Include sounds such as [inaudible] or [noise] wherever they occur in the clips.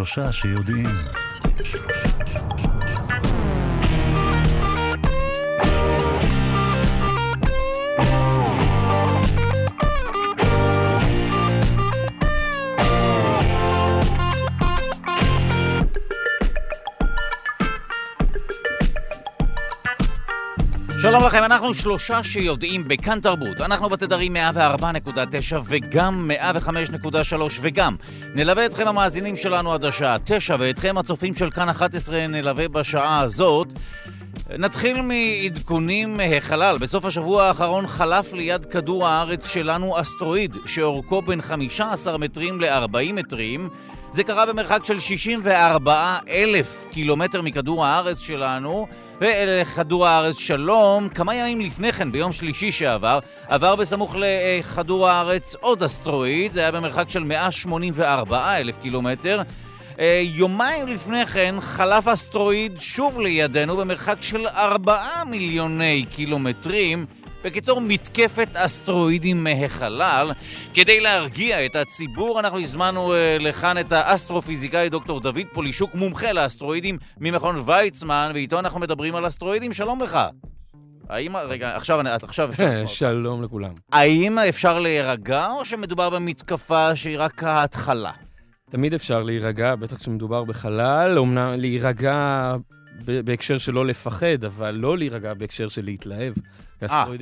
שלושה שיודעים. שלום לכם, אנחנו שלושה שיודעים בכאן תרבות. אנחנו בתדרים 104.9 וגם 105.3 וגם נלווה אתכם המאזינים שלנו עד השעה 9 ואתכם הצופים של כאן 11 נלווה בשעה הזאת. נתחיל מעדכונים מהחלל. בסוף השבוע האחרון חלף ליד כדור הארץ שלנו אסטרואיד שאורכו בין 15 מטרים ל-40 מטרים. זה קרה במרחק של 64 אלף קילומטר מכדור הארץ שלנו, ולכדור הארץ שלום. כמה ימים לפני כן, ביום שלישי שעבר, עבר בסמוך לכדור הארץ עוד אסטרואיד, זה היה במרחק של 184 אלף קילומטר. יומיים לפני כן חלף אסטרואיד שוב לידינו במרחק של 4 מיליוני קילומטרים. בקיצור, מתקפת אסטרואידים מהחלל. כדי להרגיע את הציבור, אנחנו הזמנו uh, לכאן את האסטרופיזיקאי דוקטור דוד פולישוק, מומחה לאסטרואידים ממכון ויצמן, ואיתו אנחנו מדברים על אסטרואידים. שלום לך. האם, רגע, עכשיו, עכשיו אפשר... [laughs] שלום לכולם. האם אפשר להירגע, או שמדובר במתקפה שהיא רק ההתחלה? תמיד אפשר להירגע, בטח כשמדובר בחלל, אומנם להירגע בהקשר של לא לפחד, אבל לא להירגע בהקשר של להתלהב.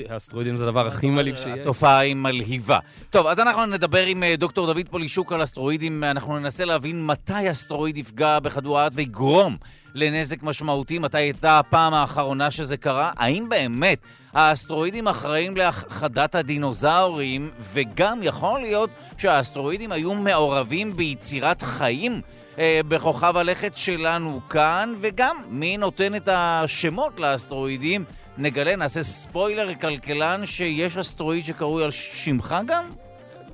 האסטרואידים זה הדבר הכי מלהיב שיש. התופעה היא מלהיבה. טוב, אז אנחנו נדבר עם דוקטור דוד פולישוק על אסטרואידים. אנחנו ננסה להבין מתי אסטרואיד יפגע בכדור הארץ ויגרום לנזק משמעותי, מתי הייתה הפעם האחרונה שזה קרה. האם באמת האסטרואידים אחראים להכחדת הדינוזאורים, וגם יכול להיות שהאסטרואידים היו מעורבים ביצירת חיים? בכוכב הלכת שלנו כאן, וגם מי נותן את השמות לאסטרואידים. נגלה, נעשה ספוילר כלכלן שיש אסטרואיד שקרוי על שמך גם?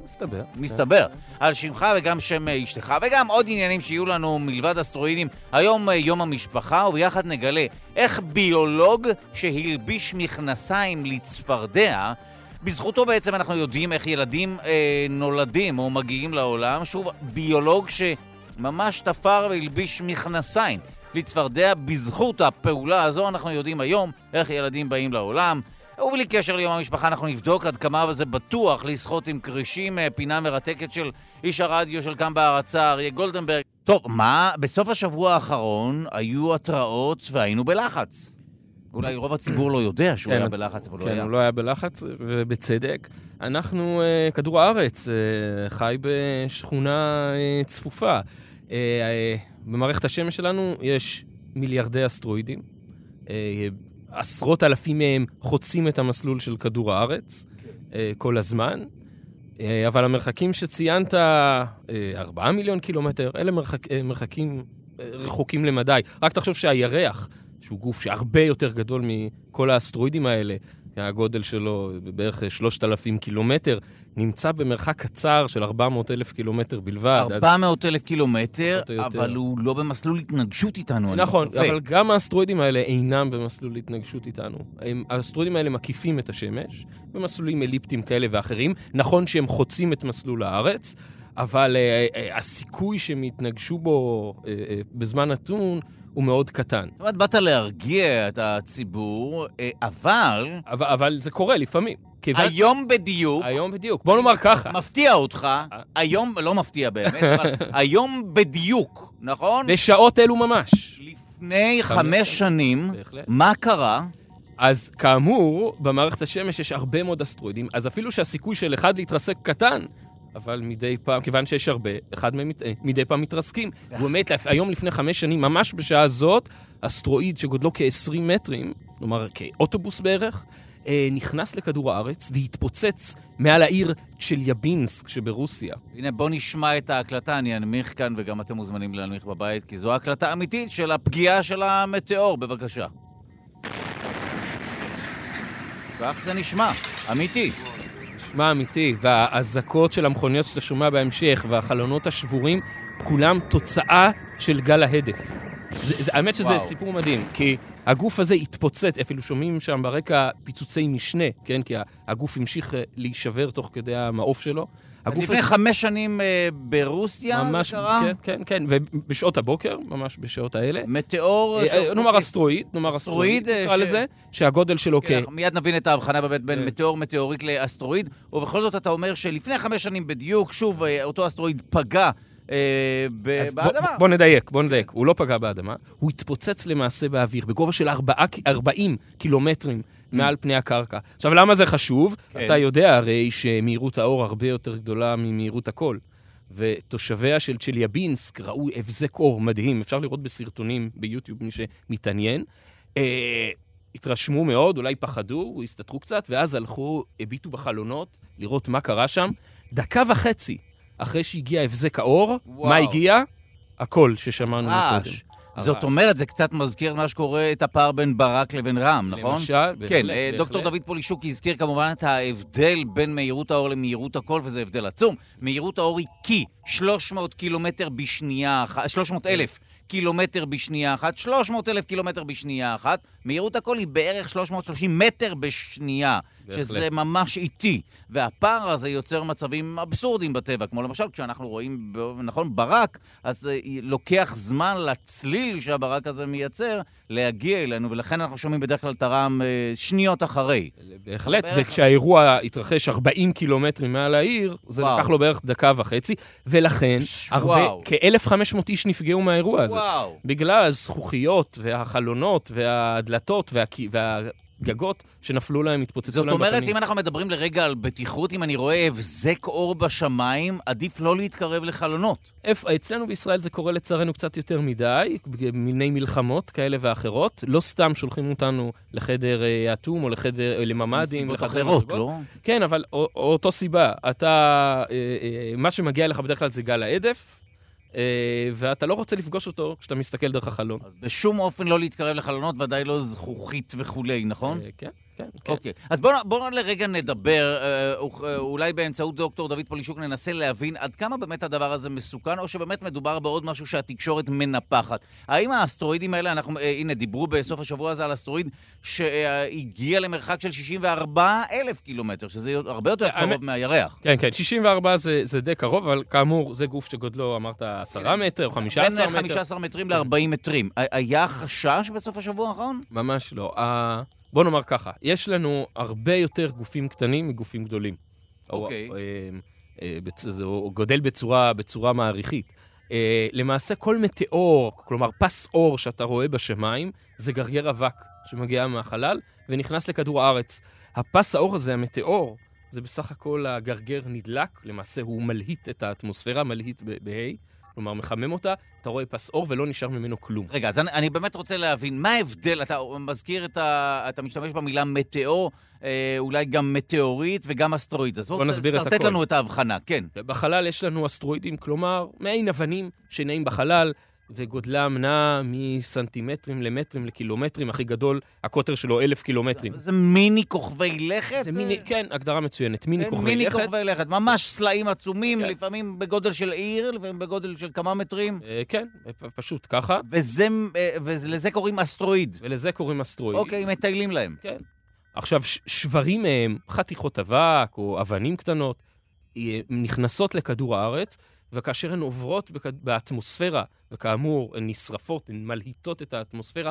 מסתבר. מסתבר. על שמך וגם שם אשתך, וגם עוד עניינים שיהיו לנו מלבד אסטרואידים. היום יום המשפחה, וביחד נגלה איך ביולוג שהלביש מכנסיים לצפרדע, בזכותו בעצם אנחנו יודעים איך ילדים אה, נולדים או מגיעים לעולם. שוב, ביולוג ש... ממש תפר והלביש מכנסיים לצפרדע. בזכות הפעולה הזו אנחנו יודעים היום איך ילדים באים לעולם. ובלי קשר ליום המשפחה אנחנו נבדוק עד כמה זה בטוח לשחות עם כרישים, פינה מרתקת של איש הרדיו של כאן בהרצה, אריה גולדנברג. טוב, מה? בסוף השבוע האחרון היו התראות והיינו בלחץ. אולי רוב הציבור לא יודע שהוא כן, היה בלחץ, אבל כן, לא היה. הוא לא היה בלחץ, ובצדק. אנחנו, אה, כדור הארץ, אה, חי בשכונה אה, צפופה. במערכת השמש שלנו יש מיליארדי אסטרואידים. עשרות אלפים מהם חוצים את המסלול של כדור הארץ כל הזמן. אבל המרחקים שציינת, 4 מיליון קילומטר, אלה מרחק, מרחקים רחוקים למדי. רק תחשוב שהירח, שהוא גוף שהרבה יותר גדול מכל האסטרואידים האלה, הגודל שלו בערך 3,000 קילומטר, נמצא במרחק קצר של 400 אלף קילומטר בלבד. 400 אלף קילומטר, אבל הוא לא במסלול התנגשות איתנו. נכון, אבל גם האסטרואידים האלה אינם במסלול התנגשות איתנו. האסטרואידים האלה מקיפים את השמש במסלולים אליפטיים כאלה ואחרים. נכון שהם חוצים את מסלול הארץ, אבל uh, uh, הסיכוי שהם יתנגשו בו uh, uh, בזמן נתון הוא מאוד קטן. זאת אומרת, באת להרגיע את הציבור, אבל... אבל, אבל זה קורה לפעמים. כיוון... היום בדיוק... היום בדיוק. בוא נאמר ככה. מפתיע אותך, היום, לא מפתיע באמת, אבל [laughs] היום בדיוק, נכון? בשעות אלו ממש. לפני חמש שנים, מה קרה? אז כאמור, במערכת השמש יש הרבה מאוד אסטרואידים, אז אפילו שהסיכוי של אחד להתרסק קטן, אבל מדי פעם, כיוון שיש הרבה, אחד מהם מדי פעם מתרסקים. ובאמת, היום לפני חמש שנים, ממש בשעה זאת, אסטרואיד שגודלו כ-20 מטרים, כלומר כאוטובוס בערך, נכנס לכדור הארץ והתפוצץ מעל העיר צ'ליאבינסק שברוסיה. הנה, בוא נשמע את ההקלטה, אני אנמיך כאן וגם אתם מוזמנים להנמיך בבית, כי זו הקלטה אמיתית של הפגיעה של המטאור, בבקשה. כך זה נשמע, אמיתי. נשמע אמיתי, והאזעקות של המכוניות שאתה שומע בהמשך והחלונות השבורים, כולם תוצאה של גל ההדף. זה, זה, האמת שזה וואו. סיפור מדהים, כי הגוף הזה התפוצץ, אפילו שומעים שם ברקע פיצוצי משנה, כן? כי הגוף המשיך אה, להישבר תוך כדי המעוף שלו. הגוף לפני חמש שנים אה, ברוסיה ממש, זה קרה? כן, כן, כן, ובשעות הבוקר, ממש בשעות האלה. מטאור... אה, ש- נאמר אסטרואיד, נאמר אסטרואיד, אה, נקרא ש- לזה, שהגודל שלו כ... כן, אנחנו מיד נבין את ההבחנה באמת בין כן. מטאור, מטאורית לאסטרואיד, ובכל זאת אתה אומר שלפני חמש שנים בדיוק, שוב, אה, אותו אסטרואיד פגע אה, ב- אז בוא- באדמה. בוא נדייק, בוא נדייק. הוא לא פגע באדמה, הוא התפוצץ למעשה באוויר, בגובה של 4, 40 קילומטרים מעל פני הקרקע. עכשיו, למה זה חשוב? כן. אתה יודע הרי שמהירות האור הרבה יותר גדולה ממהירות הקול. ותושביה של צ'ליאבינסק ראו הבזק אור מדהים, אפשר לראות בסרטונים ביוטיוב, מי שמתעניין. אה, התרשמו מאוד, אולי פחדו, הסתתרו קצת, ואז הלכו, הביטו בחלונות לראות מה קרה שם. דקה וחצי אחרי שהגיע הבזק האור, וואו. מה הגיע? הקול ששמענו מקודם. רעש. זאת. אומרת, זה קצת מזכיר מה שקורה, את הפער בין ברק לבין רם, נכון? למשל, כן, בהחלט, אה, דוקטור בהחלט. דוד פולישוק הזכיר כמובן את ההבדל בין מהירות האור למהירות הקול, וזה הבדל עצום. מהירות האור היא כי 300 קילומטר בשנייה אחת, 300 אלף קילומטר בשנייה אחת, 300 אלף קילומטר בשנייה אחת. מהירות הקול היא בערך 330 מטר בשנייה, בהחלט. שזה ממש איטי. והפער הזה יוצר מצבים אבסורדיים בטבע, כמו למשל כשאנחנו רואים, נכון, ברק, אז אה, לוקח זמן לצליל שהברק הזה מייצר להגיע אלינו, ולכן אנחנו שומעים בדרך כלל את הרעם אה, שניות אחרי. בהחלט, וכשהאירוע התרחש 40 קילומטרים מעל העיר, זה וואו. לקח לו בערך דקה וחצי, ולכן הרבה, וואו. כ-1,500 איש נפגעו מהאירוע הזה. וואו. בגלל הזכוכיות והחלונות והדלתות והקי- והגגות שנפלו להם, התפוצצו זאת להם אומרת, בפנים. אם אנחנו מדברים לרגע על בטיחות, אם אני רואה הבזק אור בשמיים, עדיף לא להתקרב לחלונות. אצלנו בישראל זה קורה לצערנו קצת יותר מדי, מיני מלחמות כאלה ואחרות. לא סתם שולחים אותנו לחדר אה, אטום או לחדר, אה, לממ"דים. מסיבות לחדרי אחרות. לא? כן, אבל אותו סיבה. אתה, אה, מה שמגיע לך בדרך כלל זה גל ההדף, אה, ואתה לא רוצה לפגוש אותו כשאתה מסתכל דרך החלון. אז בשום אופן לא להתקרב לחלונות, ודאי לא זכוכית וכולי, נכון? אה, כן, כן, כן. אוקיי. אז בואו בוא לרגע נדבר, אה, אוכ- אה, אולי באמצעות דוקטור דוד פולישוק ננסה להבין עד כמה באמת הדבר הזה מסוכן, או שבאמת מדובר בעוד משהו שהתקשורת מנפחת. האם האסטרואידים האלה, אנחנו, אה, הנה, דיברו בסוף השבוע הזה על אסטרואיד שהגיע למרחק של 64 אלף קילומטר, שזה הרבה יותר קרוב מהירח. כן, כן, 64 זה, זה די קרוב, אבל כאמור, זה גוף שגודלו, אמרת, 10 מטר או 15 בין מטר. 15 מטרים ל-40 מטרים. היה חשש בסוף השבוע האחרון? ממש לא. בוא נאמר ככה, יש לנו הרבה יותר גופים קטנים מגופים גדולים. אוקיי. או, אה, אה, זה הוא גודל בצורה, בצורה מעריכית. אה, למעשה, כל מטאור, כלומר פס אור שאתה רואה בשמיים, זה גרגר אבק שמגיע מהחלל ונכנס לכדור הארץ. הפס האור הזה, המטאור, זה בסך הכל הגרגר נדלק, למעשה הוא מלהיט את האטמוספירה, מלהיט ב- בה', כלומר מחמם אותה, אתה רואה פס אור ולא נשאר ממנו כלום. רגע, אז אני, אני באמת רוצה להבין, מה ההבדל, אתה מזכיר את ה... אתה משתמש במילה מטאור, אה, אולי גם מטאורית וגם אסטרואיד. אז בוא נסביר את שרטט הכל. לנו את ההבחנה, כן. בחלל יש לנו אסטרואידים, כלומר, מעין אבנים שנעים בחלל, וגודלם נע מסנטימטרים למטרים לקילומטרים, הכי גדול, הקוטר שלו אלף קילומטרים. זה מיני כוכבי לכת? זה מיני, כן, הגדרה מצוינת, מיני כוכבי מיני לכת. כוכבי לכת, ממש סלעים עצומים, כן. לפעמים בגודל של עיר, לפעמים בגודל של כמה מטרים, אה, כן, פשוט ככה, וזה, אה, ולזה קוראים אסטרואיד. ולזה קוראים אסטרואיד. אוקיי, מטיילים להם. כן. עכשיו, שברים מהם, חתיכות אבק או אבנים קטנות, אה, נכנסות לכדור הארץ, וכאשר הן עוברות באטמוספירה, וכאמור, הן נשרפות, הן מלהיטות את האטמוספירה,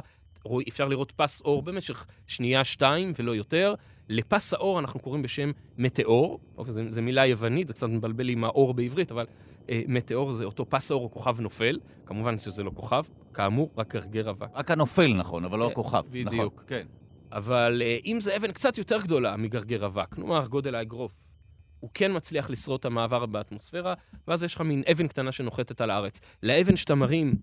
אפשר לראות פס אור במשך שנייה-שתיים ולא יותר. לפס האור אנחנו קוראים בשם מטאור, אוקיי, זו מילה יוונית, זה קצת מבלבל עם האור בעברית, אבל אה, מטאור זה אותו פס האור או כוכב נופל, כמובן שזה לא כוכב, כאמור, רק גרגר אבק. רק הנופל, נכון, אבל לא כן, הכוכב. בדיוק. נכון, כן. אבל אה, אם זה אבן קצת יותר גדולה מגרגר אבק, נאמר גודל האגרוף, הוא כן מצליח לשרוד את המעבר באטמוספירה, ואז יש לך מין אבן קטנה שנוחתת על הארץ. לאבן שאתה מרים,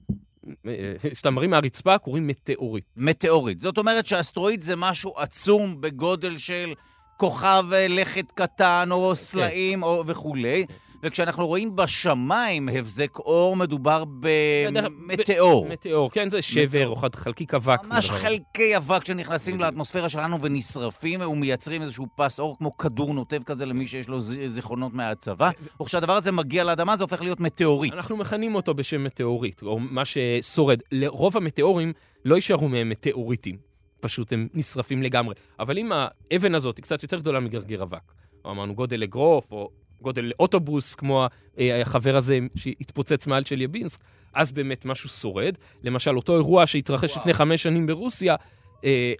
אה, שאתה מרים מהרצפה קוראים מטאורית. מטאורית. זאת אומרת שאסטרואיד זה משהו עצום בגודל של כוכב אה, לכת קטן, או סלעים, או וכולי. וכשאנחנו רואים בשמיים הבזק אור, מדובר במטאור. מטאור, כן, זה שבר או חלקיק אבק. ממש חלקי אבק שנכנסים לאטמוספירה שלנו ונשרפים, ומייצרים איזשהו פס אור כמו כדור נוטב כזה למי שיש לו זיכרונות מהצבא. וכשהדבר הזה מגיע לאדמה זה הופך להיות מטאוריט. אנחנו מכנים אותו בשם מטאוריט, או מה ששורד. לרוב המטאורים לא יישארו מהם מטאוריטים. פשוט הם נשרפים לגמרי. אבל אם האבן הזאת היא קצת יותר גדולה מגרגר אבק, או אמרנו גודל אגרוף, או גודל אוטובוס, כמו אה, החבר הזה שהתפוצץ מעל של יבינסק, אז באמת משהו שורד. למשל, אותו אירוע שהתרחש וואו. לפני חמש שנים ברוסיה, אה,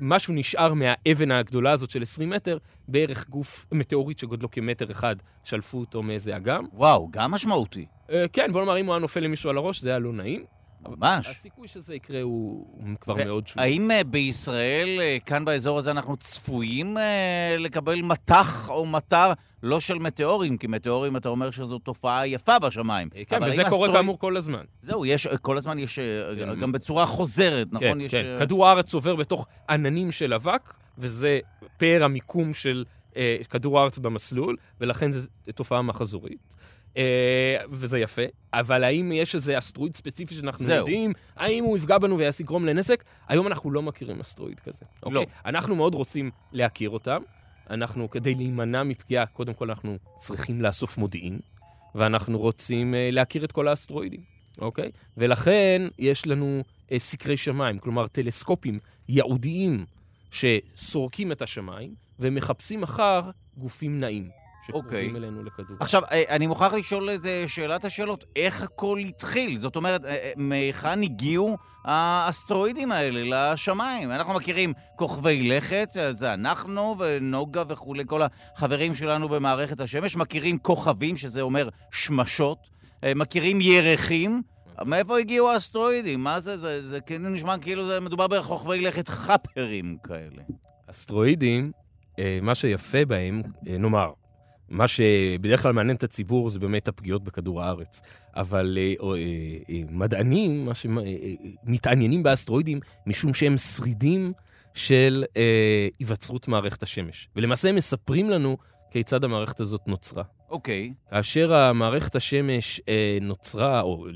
משהו נשאר מהאבן הגדולה הזאת של 20 מטר, בערך גוף מטאורית שגודלו כמטר אחד, שלפו אותו מאיזה אגם. וואו, גם משמעותי. אה, כן, בוא נאמר, אם הוא היה נופל למישהו על הראש, זה היה לא נעים. ממש. הסיכוי שזה יקרה הוא, כבר מאוד שולי. האם uh, בישראל, uh, כאן באזור הזה, אנחנו צפויים uh, לקבל מטח או מטר לא של מטאורים? כי מטאורים, אתה אומר שזו תופעה יפה בשמיים. כן, וזה קורה אסטרואיד... כאמור כל הזמן. זהו, יש, כל הזמן יש, כן. גם בצורה חוזרת, נכון? כן, יש, כן. כדור הארץ עובר בתוך עננים של אבק, וזה פאר המיקום של כדור הארץ במסלול, ולכן זו תופעה מחזורית. אה, וזה יפה, אבל האם יש איזה אסטרואיד ספציפי שאנחנו זהו. יודעים? האם הוא יפגע בנו ויגרום לנזק? היום אנחנו לא מכירים אסטרואיד כזה. אוקיי? לא. אנחנו מאוד רוצים להכיר אותם. אנחנו, כדי להימנע מפגיעה, קודם כל אנחנו צריכים לאסוף מודיעין, ואנחנו רוצים uh, להכיר את כל האסטרואידים, אוקיי? ולכן יש לנו uh, סקרי שמיים, כלומר טלסקופים ייעודיים שסורקים את השמיים ומחפשים אחר גופים נעים. שקרובים okay. אוקיי. אלינו לכדור. עכשיו, אה, אני מוכרח לשאול את אה, שאלת השאלות, איך הכל התחיל? זאת אומרת, אה, מהיכן הגיעו האסטרואידים האלה לשמיים? אנחנו מכירים כוכבי לכת, זה אנחנו ונוגה וכולי, כל החברים שלנו במערכת השמש, מכירים כוכבים, שזה אומר שמשות, מכירים ירחים. מאיפה הגיעו האסטרואידים? מה זה? זה, זה כאילו נשמע כאילו זה מדובר בכוכבי לכת חאפרים כאלה. אסטרואידים, מה שיפה בהם, נאמר, מה שבדרך כלל מעניין את הציבור זה באמת הפגיעות בכדור הארץ. אבל אה, אה, אה, מדענים, מה שמתעניינים אה, באסטרואידים, משום שהם שרידים של אה, היווצרות מערכת השמש. ולמעשה הם מספרים לנו כיצד המערכת הזאת נוצרה. אוקיי. Okay. כאשר המערכת השמש אה, נוצרה, או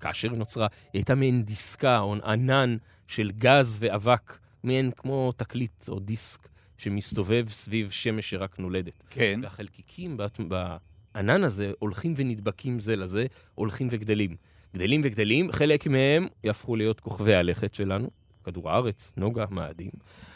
כאשר היא נוצרה, היא הייתה מעין דיסקה או ענן של גז ואבק, מעין כמו תקליט או דיסק. שמסתובב סביב שמש שרק נולדת. כן. והחלקיקים בענן הזה הולכים ונדבקים זה לזה, הולכים וגדלים. גדלים וגדלים, חלק מהם יהפכו להיות כוכבי הלכת שלנו, כדור הארץ, נוגה, מאדים.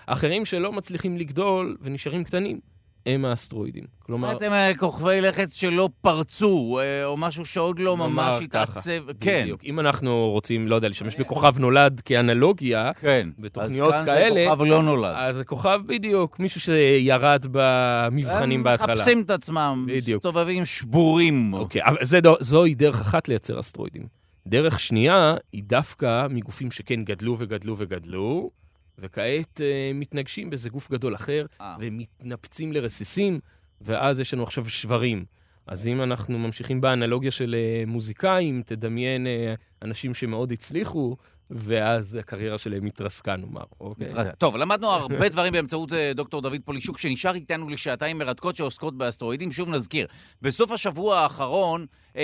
אחרים שלא מצליחים לגדול ונשארים קטנים, הם האסטרואידים. כלומר... אתם אה, כוכבי לכת שלא פרצו, אה, או משהו שעוד לא ממש התעצב. כן. בדיוק. אם אנחנו רוצים, לא יודע, להשתמש בכוכב נולד כאנלוגיה, כן. בתוכניות כאלה... אז כאן זה כוכב לא נולד. אז זה כוכב בדיוק, מישהו שירד במבחנים בהתחלה. הם מחפשים את עצמם. מסתובבים שבורים. אוקיי, אבל זה, זוהי דרך אחת לייצר אסטרואידים. דרך שנייה היא דווקא מגופים שכן גדלו וגדלו וגדלו, וכעת uh, מתנגשים באיזה גוף גדול אחר, 아. אה. ומתנפצים לרסיסים, ואז יש לנו עכשיו שברים. אז אם אנחנו ממשיכים באנלוגיה של uh, מוזיקאים, תדמיין uh, אנשים שמאוד הצליחו, ואז הקריירה שלהם התרסקה, נאמר. אוקיי? טוב, למדנו הרבה דברים באמצעות אה, דוקטור דוד פולישוק, שנשאר איתנו לשעתיים מרתקות שעוסקות באסטרואידים. שוב נזכיר, בסוף השבוע האחרון, אה,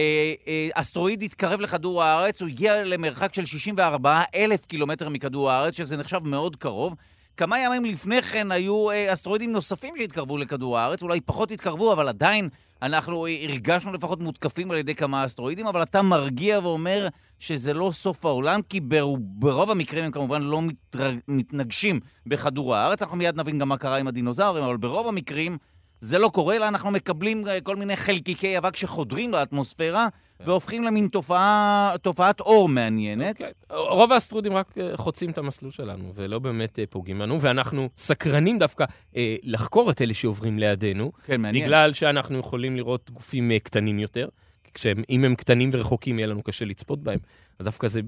אה, אסטרואיד התקרב לכדור הארץ, הוא הגיע למרחק של 64 אלף קילומטר מכדור הארץ, שזה נחשב מאוד קרוב. כמה ימים לפני כן היו אסטרואידים נוספים שהתקרבו לכדור הארץ, אולי פחות התקרבו, אבל עדיין אנחנו הרגשנו לפחות מותקפים על ידי כמה אסטרואידים, אבל אתה מרגיע ואומר שזה לא סוף העולם, כי ברוב המקרים הם כמובן לא מתרג... מתנגשים בכדור הארץ. אנחנו מיד נבין גם מה קרה עם הדינוזאורים, אבל ברוב המקרים זה לא קורה, אלא אנחנו מקבלים אה, כל מיני חלקיקי אבק שחודרים לאטמוספירה. כן. והופכים למין תופעה, תופעת אור מעניינת. Okay. אוקיי. רוב האסטרודים רק אה, חוצים את המסלול שלנו, ולא באמת אה, פוגעים לנו, ואנחנו סקרנים דווקא אה, לחקור את אלה שעוברים לידינו. כן, מעניין. בגלל שאנחנו יכולים לראות גופים קטנים יותר. כשאם הם קטנים ורחוקים, יהיה לנו קשה לצפות בהם. אז דווקא זה,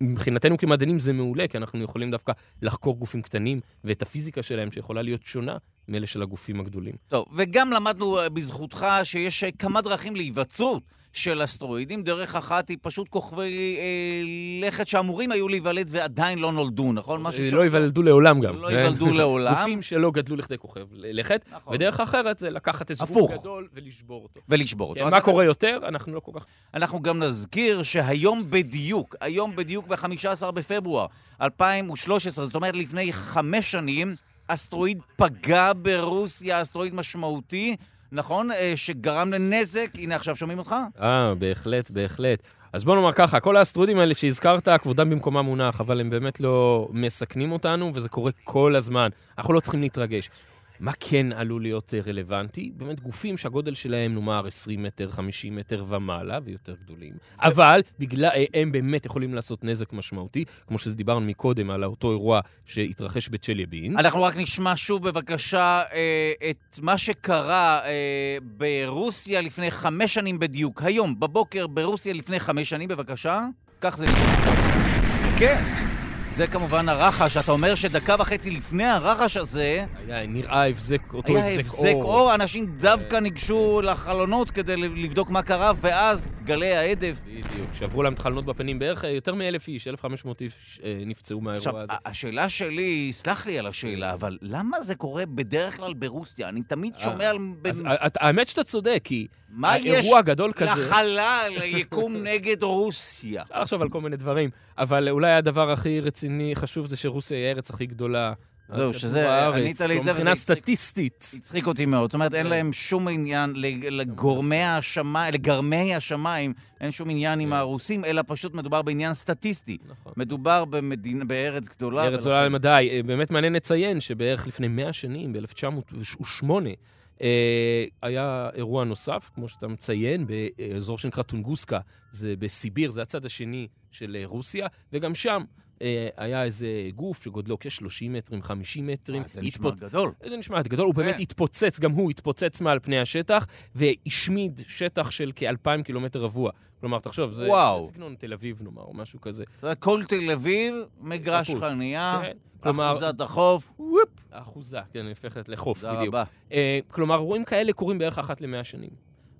מבחינתנו כמדענים זה מעולה, כי אנחנו יכולים דווקא לחקור גופים קטנים ואת הפיזיקה שלהם, שיכולה להיות שונה מאלה של הגופים הגדולים. טוב, וגם למדנו אה, בזכותך שיש אה, כמה דרכים להיווצרות של אסטרואידים. דרך אחת היא פשוט כוכבי אה, לכת שאמורים היו להיוולד ועדיין לא נולדו, נכון? משהו אה, ש- לא ייוולדו לעולם גם. לא ייוולדו [laughs] לעולם. גופים שלא גדלו לכדי כוכב לכת, נכון. ודרך אחרת זה לקחת איזה. גוף גדול ולשבור אותו. ולשבור אותו. כן, מה קורה יותר? אנחנו לא כל כך... אנחנו גם נזכיר שהיום בדיוק, היום בדיוק ב-15 בפברואר 2013, זאת אומרת לפני חמש שנים, אסטרואיד פגע ברוסיה, אסטרואיד משמעותי, נכון? אה, שגרם לנזק, הנה עכשיו שומעים אותך? אה, בהחלט, בהחלט. אז בוא נאמר ככה, כל האסטרואידים האלה שהזכרת, כבודם במקומם מונח, אבל הם באמת לא מסכנים אותנו, וזה קורה כל הזמן. אנחנו לא צריכים להתרגש. מה כן עלול להיות אה, רלוונטי? באמת גופים שהגודל שלהם, נאמר, 20 מטר, 50 מטר ומעלה, ויותר גדולים. אבל בגלל, אה, הם באמת יכולים לעשות נזק משמעותי, כמו שדיברנו מקודם על אותו אירוע שהתרחש בצ'ליאבין. אנחנו רק נשמע שוב בבקשה אה, את מה שקרה ברוסיה לפני חמש שנים בדיוק. היום, בבוקר, ברוסיה לפני חמש שנים, בבקשה. כך זה נשמע. כן. זה כמובן הרחש. אתה אומר שדקה וחצי לפני הרחש הזה, היה נראה הבזק, אותו היה הבזק הבזק אור. אור, אנשים דווקא ניגשו לחלונות כדי לבדוק מה קרה, ואז גלי ההדף. בדיוק, שעברו להם את החלונות בפנים בערך אה, יותר מאלף איש, 1,500 איש אה, נפצעו מהאירוע עכשיו, הזה. ה- השאלה שלי, סלח לי על השאלה, אבל למה זה קורה בדרך כלל ברוסיה? אני תמיד שומע על... האמת שאתה צודק, כי מה יש. לחלל, ליקום [laughs] נגד רוסיה? אפשר לחשוב על כל מיני דברים, אבל אולי הדבר הכי רציני, חשוב, זה שרוסיה היא הארץ הכי גדולה. זהו, שזה-. ענית לי את זה, מבחינה. סטטיסטית. הצחיק אותי מאוד. זאת אומרת, אין. להם שום עניין, לגורמי השמיים, לגרמי השמיים, אין שום עניין עם כן. הרוסים, אלא פשוט מדובר בעניין סטטיסטי. נכון. מדובר. בארץ גדולה. ארץ גדולה למדי. אה, באמת מעניין לציין שבערך לפני 100 שנים, ב-1908, היה אירוע נוסף, כמו שאתה מציין, באזור שנקרא טונגוסקה, זה בסיביר, זה הצד השני של אה, רוסיה, וגם שם אה, היה איזה גוף שגודלו כ-30 מטרים, 50 מטרים. אה, זה נשמע גדול. זה נשמע גדול, הוא באמת כן. התפוצץ, גם הוא התפוצץ מעל פני השטח, והשמיד שטח של כ-2,000 קילומטר רבוע. כלומר, תחשוב, זה סגנון תל אביב, נאמר, או משהו כזה. כל תל אביב, מגרש. חנייה, כן, אחוזת החוף, וופ, האחוזה, כן, הופכת לחוף, תודה בדיוק. רבה. אה, כלומר, אירועים כאלה קורים בערך אחת למאה שנים.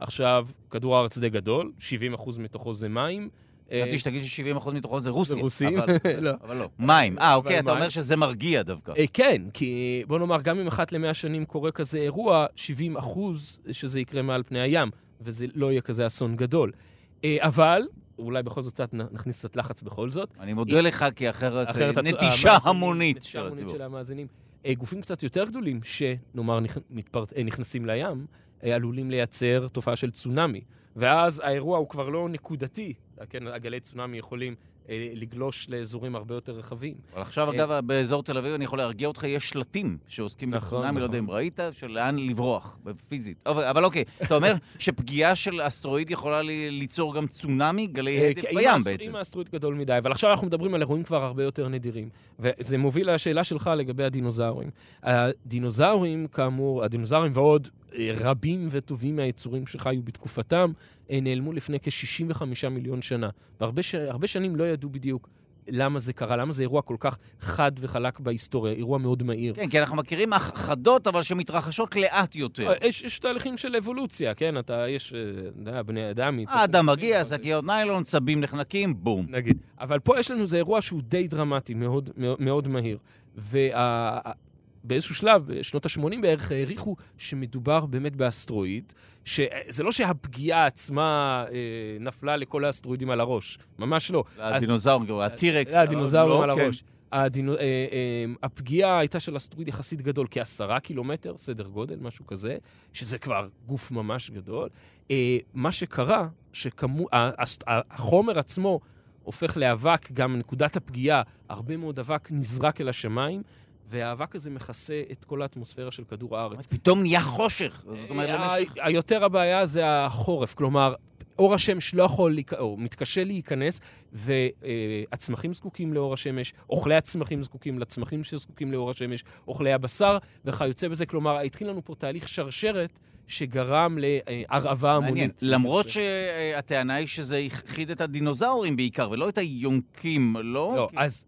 עכשיו, כדור הארץ די גדול, 70% מתוכו זה מים. אה, חשבתי שתגיד ש-70% מתוכו זה רוסיה. זה רוסים? [laughs] אבל- לא. אבל לא. מים. אה, אוקיי, אתה אומר. שזה מרגיע דווקא. אה, כן, כי בוא נאמר, גם אם אחת למאה שנים קורה כזה אירוע, 70 אחוז שזה יקרה מעל פני הים, וזה לא יהיה כזה אסון גדול. אה, אבל, אולי בכל זאת קצת נכניס קצת לחץ בכל זאת. אני מודה לך, כי אחרת אחרת אה, נטישה המונית נטישה של המונית הציבור. של המאזינים. אה, גופים קצת יותר גדולים, שנאמר אה, נכנסים לים, אה, עלולים לייצר תופעה של צונאמי. ואז האירוע הוא כבר לא נקודתי, כן, הגלי צונאמי יכולים אה, לגלוש לאזורים הרבה יותר רחבים. אבל עכשיו, אה, אגב, באזור תל אביב, אני יכול להרגיע אותך, יש שלטים שעוסקים נכון, בצונאמי, לא יודע אם נכון. ראית, של לאן לברוח, פיזית. אבל אבל אוקיי, אתה אומר שפגיעה של אסטרואיד יכולה לי- ליצור גם צונאמי, גלי אה, הדף אם בים בעצם. אם האסטרואיד גדול מדי, אבל עכשיו אנחנו מדברים על אירועים כבר הרבה יותר נדירים. וזה מוביל לשאלה שלך לגבי הדינוזאורים. הדינוזאורים, כאמור, הדינוזאורים ועוד אה, רבים וטובים מהיצורים שחיו בתקופתם, אה, נעלמו לפני כ-65 מיליון שנה. והרבה ש... שנים לא ידעו בדיוק למה זה קרה, למה זה אירוע כל כך חד וחלק בהיסטוריה, אירוע מאוד מהיר. כן, כי אנחנו מכירים הכחדות, אבל שמתרחשות לאט יותר. אה, יש, יש תהליכים של אבולוציה, כן? אתה, יש, אה, אתה יודע, בני אדם... האדם מגיע, שקיות ניילון, צבים נחנקים, בום. נגיד. אבל פה יש לנו איזה אירוע שהוא די דרמטי, מאוד, מאוד, מאוד מהיר. ובאיזשהו שלב, בשנות ה-80 בערך, העריכו שמדובר באמת באסטרואיד, שזה לא שהפגיעה עצמה אה, נפלה לכל האסטרואידים על הראש, ממש לא. הדינוזאור, כאילו, הטירקס. אה, הדינוזאורים לא, על כן. הראש. הדינו, אה, אה, הפגיעה הייתה של אסטרואיד יחסית גדול, כעשרה קילומטר, סדר גודל, משהו כזה, שזה כבר גוף ממש גדול. אה, מה שקרה, שהחומר עצמו הופך לאבק, גם נקודת הפגיעה, הרבה מאוד אבק נזרק אל השמיים, והאבק הזה מכסה את כל האטמוספירה של כדור הארץ. פתאום נהיה חושך. זאת אומרת, אה, למשך... ה- היותר הבעיה זה החורף, כלומר, אור השמש לא יכול, להיכ- או מתקשה להיכנס, והצמחים זקוקים לאור השמש, אוכלי הצמחים זקוקים לצמחים שזקוקים לאור השמש, אוכלי הבשר וכיוצא בזה. כלומר, התחיל לנו פה תהליך שרשרת שגרם להרעבה. המונית. למרות שהטענה היא שזה הכחיד את הדינוזאורים בעיקר, ולא את היונקים, לא? לא, כי- אז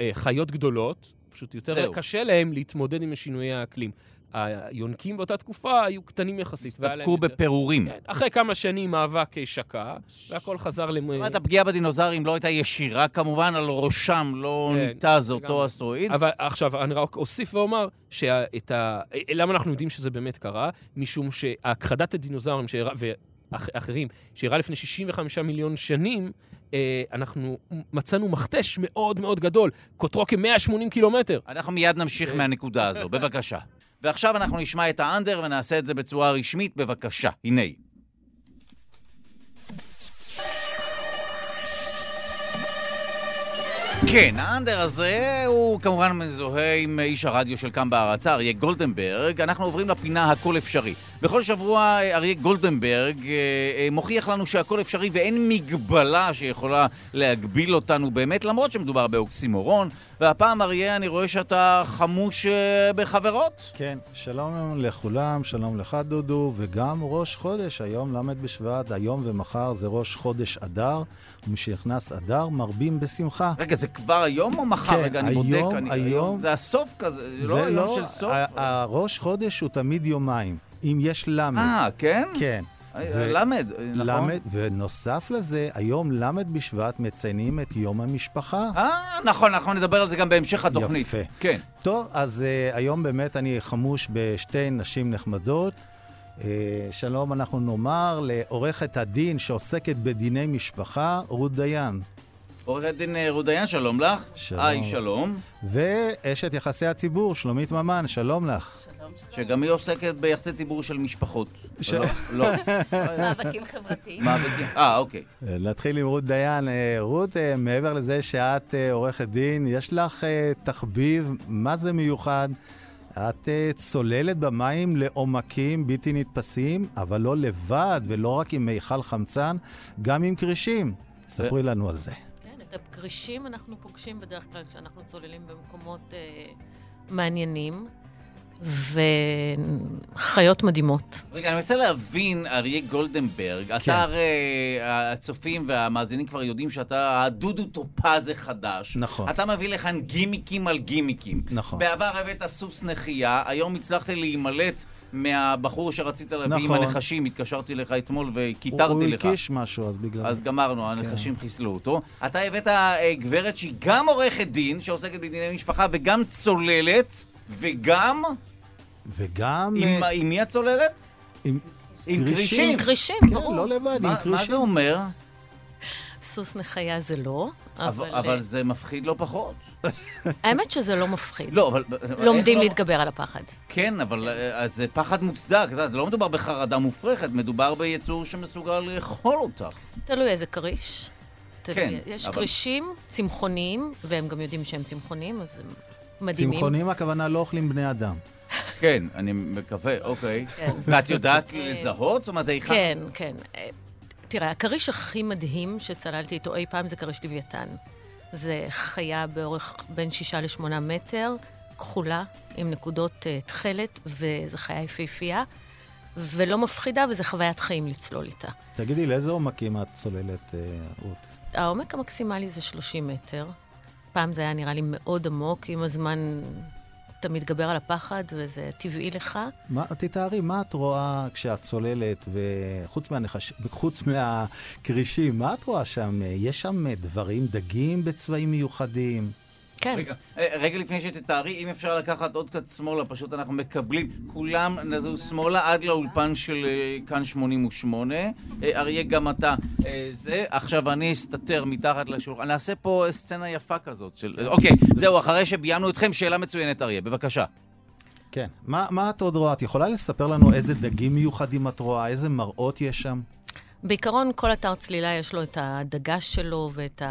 אה, חיות גדולות, פשוט יותר זהו. קשה להם להתמודד עם שינויי האקלים. היונקים באותה תקופה היו קטנים יחסית. הסתפקו בפירורים. כן, אחרי כמה שנים מאבק אה, שקע, והכל חזר למ... זאת אומרת, הפגיעה בדינוזאורים לא הייתה ישירה כמובן, על ראשם לא כן, ניתז אותו. אסטרואיד. אבל עכשיו, אני רק אוסיף ואומר, שאת ה... למה אנחנו יודעים שזה באמת קרה? משום שהכחדת הדינוזאורים שאירע, ואחרים, שאירעה לפני 65 מיליון שנים, אה, אנחנו מצאנו מכתש מאוד מאוד גדול, קוטרו כ-180 קילומטר. אנחנו מיד נמשיך כן. מהנקודה הזו, בבקשה. ועכשיו אנחנו נשמע את האנדר ונעשה את זה בצורה רשמית, בבקשה. הנה. כן, האנדר הזה הוא כמובן מזוהה עם איש הרדיו של כאן בהרצה, אריה גולדנברג. אנחנו עוברים לפינה הכל אפשרי. בכל שבוע אה, אריה גולדנברג אה, אה, מוכיח לנו שהכל אפשרי ואין מגבלה שיכולה להגביל אותנו באמת, למרות שמדובר באוקסימורון. והפעם, אריה, אני רואה שאתה חמוש בחברות. כן, שלום לכולם, שלום לך דודו, וגם ראש חודש, היום ל' בשבט, היום ומחר זה ראש חודש אדר, ומשנכנס אדר מרבים בשמחה. רגע, זה כבר היום או מחר? כן, רגע, אני היום, בודק. אני, היום. זה הסוף כזה, זה לא היום של סוף? ה- הראש חודש הוא תמיד יומיים, אם יש ל'. אה, כן? כן. אה, ו- למד, נכון? למד, ונוסף לזה, היום ל' בשבט מציינים את יום המשפחה. אה, נכון, נכון, נדבר על זה גם בהמשך התוכנית. יפה. כן. טוב, אז uh, היום באמת אני חמוש בשתי נשים נחמדות. Uh, שלום, אנחנו נאמר לעורכת הדין שעוסקת בדיני משפחה, רות דיין. עורכת דין רות דיין, שלום לך. שלום. היי, שלום. ואשת יחסי הציבור, שלומית ממן, שלום לך. שלום, שגם היא עוסקת ביחסי ציבור של משפחות. ש- לא, לא. [laughs] מאבקים חברתיים. מאבקים. אה, אוקיי. נתחיל עם רות דיין. אה, רות, אה, מעבר לזה שאת אה, עורכת דין, יש לך תחביב, מה זה מיוחד? את צוללת במים לעומקים בלתי נתפסים, אבל לא לבד ולא רק עם מיכל חמצן, גם עם כרישים. ספרי לנו על זה. כן, את הכרישים אנחנו פוגשים בדרך כלל כשאנחנו צוללים במקומות אה, מעניינים, וחיות מדהימות. רגע, אני מנסה להבין, אריה גולדנברג, כן. אתה הרי, הצופים והמאזינים כבר יודעים שאתה הדודו טופז החדש. נכון. אתה מביא לכאן גימיקים על גימיקים. נכון. בעבר הבאת סוס נחייה, היום הצלחת להימלט מהבחור שרצית להביא עם נכון. הנחשים, התקשרתי לך אתמול הוא וקיטרתי לך. הקיש משהו, אז בגלל אז. גמרנו, הנחשים חיסלו אותו. אתה הבאת אה, גברת שהיא גם עורכת דין, שעוסקת בדיני משפחה, וגם צוללת, וגם... וגם... עם אה, עם מי את צוללת? עם עם כרישים. עם כרישים, כן, ברור. לא לבד, עם מה מה כרישים. זה אומר? סוס נחיה זה לא, אבל אבל... אבל אה, זה מפחיד לא פחות. האמת שזה לא מפחיד. לא, אבל... לומדים לא- להתגבר על הפחד. כן, אבל אה, זה פחד מוצדק. יודעת, לא מדובר בחרדה מופרכת, מדובר ביצור שמסוגל לאכול אותך. תלוי איזה כריש. כן, יש אבל- כרישים צמחוניים, והם גם יודעים שהם צמחוניים, אז הם מדהימים. צמחונים הכוונה לא אוכלים בני אדם. כן, אני מקווה, אוקיי. כן. ואת יודעת לזהות? זאת אומרת, היכן... כן, כן. אה, תראה, הכריש הכי מדהים שצללתי איתו אי פעם זה כריש לוויתן. זה חיה באורך בין שישה לשמונה מטר, כחולה, עם נקודות uh, תכלת, וזו חיה יפהפייה, ולא מפחידה, וזו חוויית חיים לצלול איתה. תגידי, לאיזה עומקים את צוללת, אה, רות? העומק המקסימלי זה 30 מטר. פעם זה היה נראה לי מאוד עמוק, עם הזמן אתה מתגבר על הפחד, וזה טבעי לך. מה, תתארי, מה את רואה כשאת צוללת, וחוץ מהנחש... חוץ מהכרישים, מה את רואה שם? יש שם דברים, דגים בצבעים מיוחדים? כן. רגע, אה, רגע לפני שתתארי, אם אפשר לקחת עוד קצת שמאלה, פשוט אנחנו מקבלים, כולם נזוז שמאלה עד לאולפן של אה, כאן 88. אה, אריה, גם אתה. זה, עכשיו אני אסתתר מתחת לשולחן. נעשה פה סצנה יפה כזאת של... אוקיי, זהו, אחרי שביימנו אתכם, שאלה מצוינת, אריה, בבקשה. כן. מה, מה את עוד רואה? את יכולה לספר לנו איזה דגים מיוחדים את רואה? איזה מראות יש שם? בעיקרון, כל אתר צלילה יש לו את הדגש שלו ואת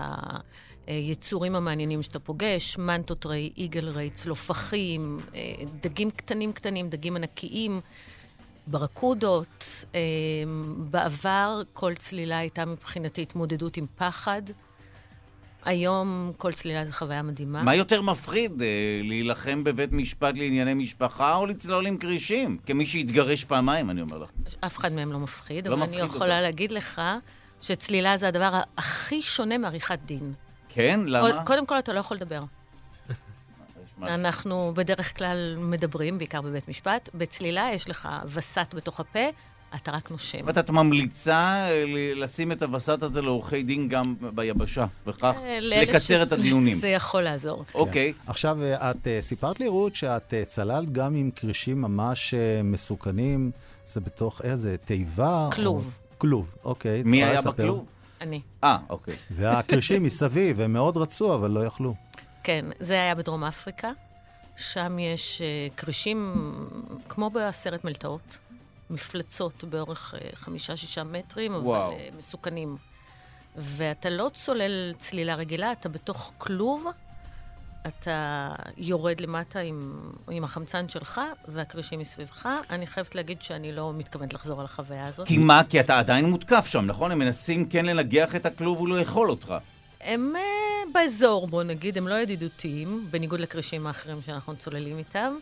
היצורים המעניינים שאתה פוגש, מנטות ריי, איגל ריי, צלופחים, אה, דגים קטנים קטנים, דגים ענקיים, ברקודות. אה, בעבר כל צלילה הייתה מבחינתי התמודדות עם פחד. היום כל צלילה זו חוויה מדהימה. מה יותר מפחיד, אה, להילחם בבית משפט לענייני משפחה או לצלול עם כרישים? כמי שהתגרש פעמיים, אני אומר לך. אף אחד מהם לא מפחיד, לא אבל מפחיד אני יכולה אותך. להגיד לך שצלילה זה הדבר הכי שונה מעריכת דין. כן? למה? קודם כל, אתה לא יכול לדבר. אנחנו בדרך כלל מדברים, בעיקר בבית משפט. בצלילה יש לך וסת בתוך הפה, אתה רק נושם. זאת אומרת, את ממליצה ל- לשים את הווסת הזה לעורכי דין גם ביבשה, וכך אה, לקצר את הדיונים. [laughs] זה יכול לעזור. אוקיי. עכשיו, אה, את אה, סיפרת לי, רות, שאת אה, צללת גם עם כרישים ממש אה, מסוכנים. זה בתוך איזה תיבה? כלוב. כלוב, אוקיי. מי היה? בכלוב? אני. אה, אוקיי. והכרישים מסביב, הם מאוד רצו, אבל לא יכלו. כן, זה היה בדרום אפריקה. שם יש uh, כרישים, כמו בסרט מלטעות, מפלצות באורך uh, חמישה-שישה מטרים, וואו. אבל uh, מסוכנים. ואתה לא צולל צלילה רגילה, אתה בתוך כלוב, אתה יורד למטה עם, עם החמצן שלך, והכרישים מסביבך. אני חייבת להגיד שאני לא מתכוונת לחזור על החוויה הזאת. כי מה? כי אתה עדיין מותקף שם, נכון? הם מנסים כן לנגח את הכלוב ולאכול אותך. הם uh, באזור, בוא נגיד, הם לא ידידותיים, בניגוד לכרישים האחרים שאנחנו צוללים איתם,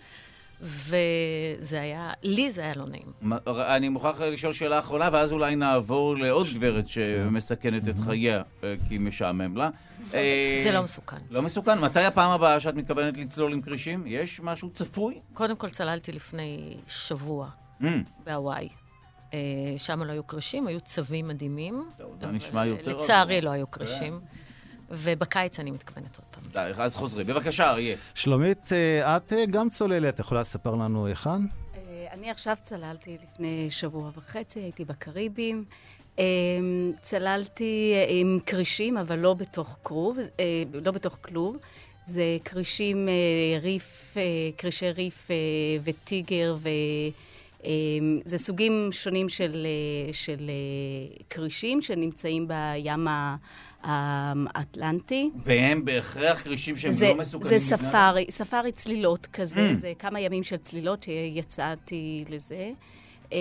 וזה היה, לי זה היה לא נעים. מה- אני מוכרח לשאול שאלה אחרונה, ואז אולי נעבור לעוד גברת שמסכנת את חייה, אה, כי משעמם לה. אה, זה לא מסוכן. לא מסוכן. מתי הפעם הבאה שאת מתכוונת לצלול עם כרישים? יש משהו צפוי? קודם כל צללתי לפני שבוע Mm, בהוואי. אה, שם לא היו קרשים, היו צווים מדהימים. זה נשמע יותר לצערי. לא היו קרשים. ובקיץ אני מתכוונת עוד פעם. די, אז חוזרים. בבקשה, אריה. שלומית, אה, את אה, גם צוללת, יכולה לספר לנו היכן? אה, אני עכשיו צללתי לפני שבוע וחצי, הייתי בקריבים. צללתי עם כרישים, אבל לא בתוך כרוב, לא בתוך כלוב. זה כרישים, ריף, כרישי ריף וטיגר, ו... אה, זה סוגים שונים של, של כרישים שנמצאים בים ה- האטלנטי. והם בהכרח כרישים שהם זה, לא מסוכנים זה ספארי, ספארי צלילות כזה, Mm. זה כמה ימים של צלילות שיצאתי לזה. אה,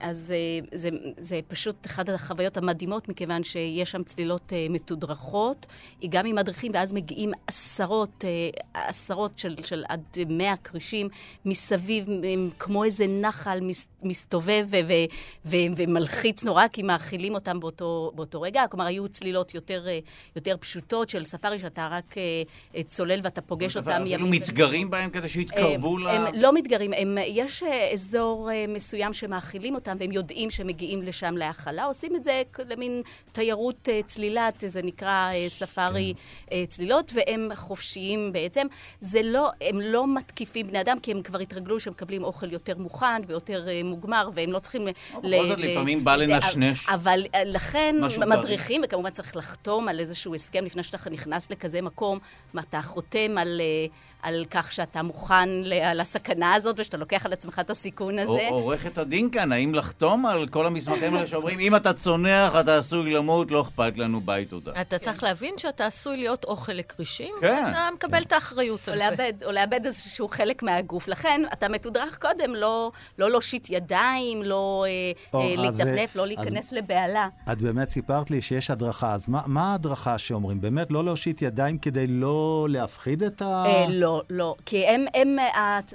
אז אה, זה, זה פשוט אחת החוויות המדהימות, מכיוון שיש שם צלילות אה, מתודרכות, גם עם מדריכים, ואז מגיעים עשרות, אה, עשרות של, של עד מאה כרישים מסביב, הם כמו איזה נחל מס, מסתובב ו, ו, ו, ומלחיץ נורא, כי מאכילים אותם באותו, באותו רגע. כלומר, היו צלילות יותר, יותר פשוטות של ספארי, שאתה רק צולל ואתה פוגש אותם אפילו ימים. מתגרים בהם כדי שיתקרבו ל... הם לא מתגרים, יש אזור אה, מסוים שמאכילים אותם, והם יודעים שהם מגיעים לשם להאכלה, עושים את זה למין תיירות אה, צלילת, זה נקרא אה, ספארי אה, צלילות, והם חופשיים בעצם. זה לא, הם לא מתקיפים בני אדם, כי הם כבר התרגלו שהם מקבלים אוכל יותר מוכן ויותר מוגמר, והם לא צריכים... בכל זאת, לפעמים בא לנשנש. אבל לכן מדריכים, וכמובן צריך לחתום על איזשהו הסכם לפני שאתה נכנס לכזה מקום, אתה חותם על... על כך שאתה מוכן ל- לסכנה הזאת ושאתה לוקח על עצמך את הסיכון הזה. עורכת הדין כאן, האם לחתום על כל המסמכים האלה שאומרים, אם אתה צונח, אתה עשוי למות, לא אכפת לנו, ביי תודה. אתה צריך להבין שאתה עשוי להיות אוכל לכרישים, כן. ואתה מקבל את האחריות על זה. או לאבד איזשהו חלק מהגוף. לכן, אתה מתודרך קודם לא, לא להושיט ידיים, לא אה, אה, אז, להתנפנף, אה, לא להיכנס לבהלה. את באמת סיפרת לי שיש הדרכה, אז מה, ההדרכה שאומרים? באמת לא להושיט ידיים כדי לא להפחיד את ה... אה, לא, לא. כי הם, הם,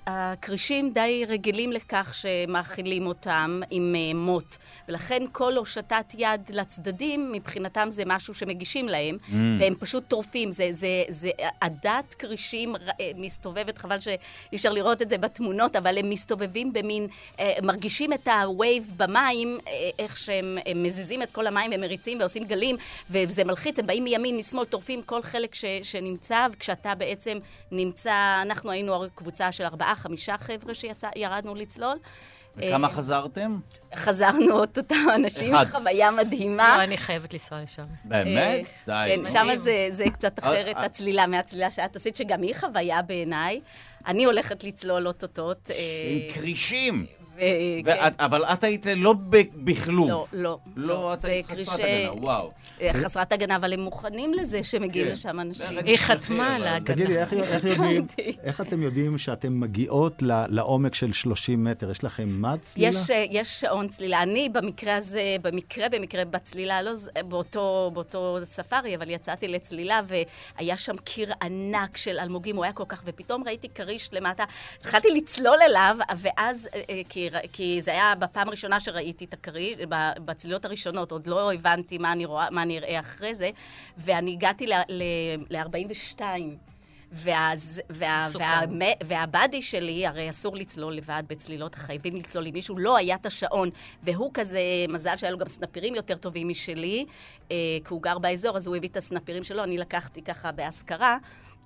הכרישים די רגילים לכך שמאכילים אותם עם אה, מוט. ולכן כל הושטת יד לצדדים, מבחינתם זה משהו שמגישים להם, Mm. והם פשוט טורפים. זה, זה, זה עדת כרישים אה, מסתובבת, חבל שאי אפשר לראות את זה בתמונות, אבל הם מסתובבים במין, אה, מרגישים את ה vibe במים, איך שהם הם מזיזים את כל המים ומריצים ועושים גלים, וזה מלחיץ, הם באים מימין, משמאל, טורפים כל חלק ש, שנמצא, וכשאתה בעצם נמצא, אנחנו היינו קבוצה של ארבעה, חמישה חבר'ה שירדנו לצלול. וכמה אה, חזרתם? חזרנו עוד אותם אנשים. חוויה מדהימה. לא, אני חייבת לנסוע לשם. באמת? די. אה, כן, נו. שם זה, זה קצת אחרת, אה, אה. הצלילה מהצלילה שאת עשית, שגם היא חוויה בעיניי. אני הולכת לצלול אוטוטות. אה, עם כרישים. ו- ואת- אבל את היית לא בכלוב. לא, לא. לא, את זה היית חסרת כרישי- הגנה, וואו. אה, חסרת הגנה, אבל הם מוכנים לזה שמגיעים כן. לשם אנשים. היא חתמה על ההגנה. תגידי, איך, איך, יודעים. איך אתם יודעים שאתם מגיעות ל- לעומק של 30 מטר? יש לכם מד צלילה? יש, אה, יש שעון צלילה. אני במקרה הזה, במקרה, במקרה בצלילה, לא באותו, באותו ספארי, אבל יצאתי לצלילה והיה שם קיר ענק של אלמוגים, הוא היה כל כך, ופתאום ראיתי כריש למטה. התחלתי לצלול אליו, ואז, אה, אה, כי, כי זה היה בפעם הראשונה שראיתי את הכריש, בצלילות הראשונות, עוד לא הבנתי מה אני, רואה, מה אני אראה אחרי זה, ואני הגעתי ל-42. ואז, וה, מסוכן. וה, והבאדי שלי, הרי אסור לצלול לבד בצלילות, חייבים לצלול עם מישהו, לא היה את השעון, והוא כזה, מזל שהיה לו גם סנפירים יותר טובים משלי, אה, כי הוא גר באזור, אז הוא הביא את הסנפירים שלו, אני לקחתי ככה בהשכרה.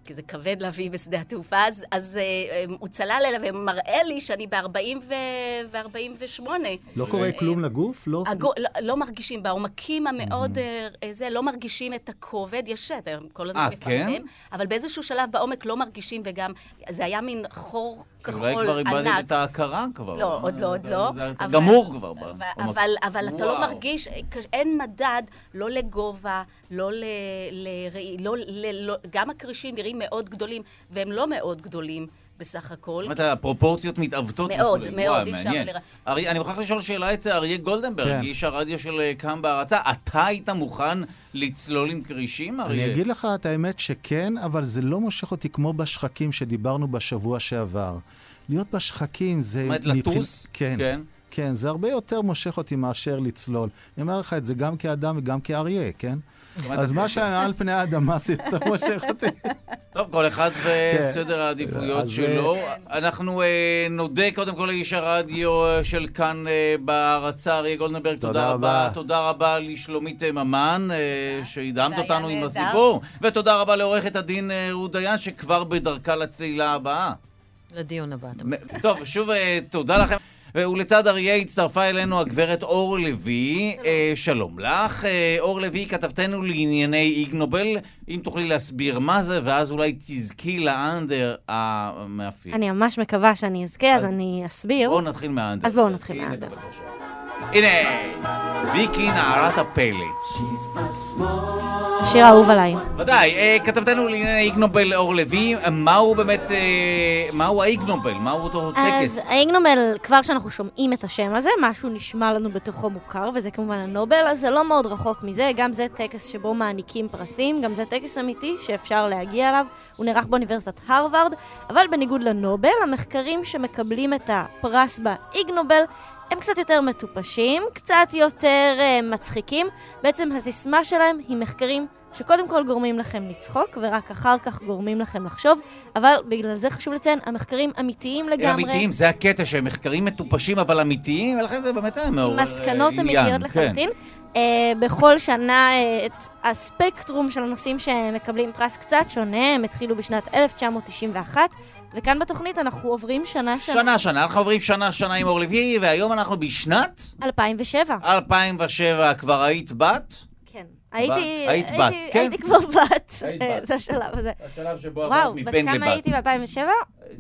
כי זה כבד להביא בשדה התעופה, אז, אז אה, אה, הוא צלל אליו ומראה לי שאני ב-40 ו-48. לא קורה כלום לגוף? לא? הגו, לא, לא מרגישים, בעומקים המאוד, אה, זה, לא מרגישים את הכובד, יש אתה כל הזמן אה, מפרסם, כן? אבל באיזשהו שלב בעומק לא מרגישים, וגם זה היה מין חור כחול אולי כבר ענק. איבדת את ההכרה כבר. לא, עוד לא, עוד לא. זה אתה אבל- גמור כבר. אבל, במקום. אבל, אבל אתה לא. מרגיש, אין מדד, לא לגובה, לא ל... לראי, לא, ל, לא, גם הכרישים נראים מאוד גדולים, והם לא מאוד גדולים בסך הכל. זאת אומרת, הפרופורציות מתעוותות. מאוד, וכולי. מאוד, אי אפשר. לראות. אריה, אני מוכרח לשאול שאלה את אריה גולדנברג, כן. איש הרדיו של אה, קם בהרצה. אתה היית מוכן לצלול עם כרישים, אריה? אני אגיד לך את האמת שכן, אבל זה לא מושך אותי כמו בשחקים שדיברנו בשבוע שעבר. להיות בשחקים זה... זאת אומרת, לטוס? כן. כן. כן, זה הרבה יותר מושך אותי מאשר לצלול. אני אומר לך את זה גם כאדם וגם כאריה, כן? אז מה שעל פני האדמה זה יותר מושך אותי. [laughs] טוב, כל אחד וסדר העדיפויות אז, שלו. אנחנו אה, נודה קודם כל לאיש הרדיו אה, של כאן אה, בהרצה, אריה גולדנברג, תודה רבה. תודה רבה לשלומית אה, ממן, אה, שהדהמת אותנו עם. הסיפור. ותודה רבה לעורכת הדין אה, רות דיין, שכבר בדרכה לצלילה הבאה. לדיון הבא. אתה מ- טוב, שוב אה, תודה לכם. ולצד אריה הצטרפה אלינו הגברת אור לוי. אה, שלום לך. אה, אור לוי, כתבתנו לענייני איגנובל. אם תוכלי להסביר מה זה, ואז אולי תזכי לאנדר המאפיין. אני ממש מקווה שאני אזכה, אז אז- אני אסביר. בואו נתחיל מהאנדר. אז בואו נתחיל מהאנדר. הנה, ויקי נערת הפלא. השיר האהוב עליי. ודאי, אה, כתבתנו לענייני איגנובל אור לוי, מהו באמת, אה, מהו האיגנובל? מהו אותו טקס? אז האיגנומל, כבר כשאנחנו שומעים את השם הזה, משהו נשמע לנו בתוכו מוכר, וזה כמובן הנובל, אז זה לא מאוד רחוק מזה, גם זה טקס שבו מעניקים פרסים, גם זה טקס אמיתי שאפשר להגיע אליו, הוא נערך באוניברסיטת הרווארד, אבל בניגוד לנובל, המחקרים שמקבלים את הפרס באיגנובל הם קצת יותר מטופשים, קצת יותר uh, מצחיקים. בעצם הסיסמה שלהם היא מחקרים שקודם כל גורמים לכם לצחוק, ורק אחר כך גורמים לכם לחשוב, אבל בגלל זה חשוב לציין, המחקרים אמיתיים הם לגמרי. אמיתיים, זה הקטע, שהם מחקרים מטופשים אבל אמיתיים, ולכן זה באמת היה מעורר מסקנות אה, עניין, אמיתיות כן. לחלוטין. אה, בכל שנה אה, את הספקטרום של הנושאים שמקבלים פרס קצת שונה, הם התחילו בשנת 1991, וכאן בתוכנית אנחנו עוברים שנה-שנה. שנה, שנה, אנחנו עוברים שנה-שנה עם אור לוי, והיום אנחנו בשנת 2007. 2007, כבר היית בת? הייתי, היית הייתי, בת, כן? הייתי כבר בת. היית אה, בת. [laughs] זה השלב הזה. השלב שבו וואו, בת כמה הייתי ב-2007?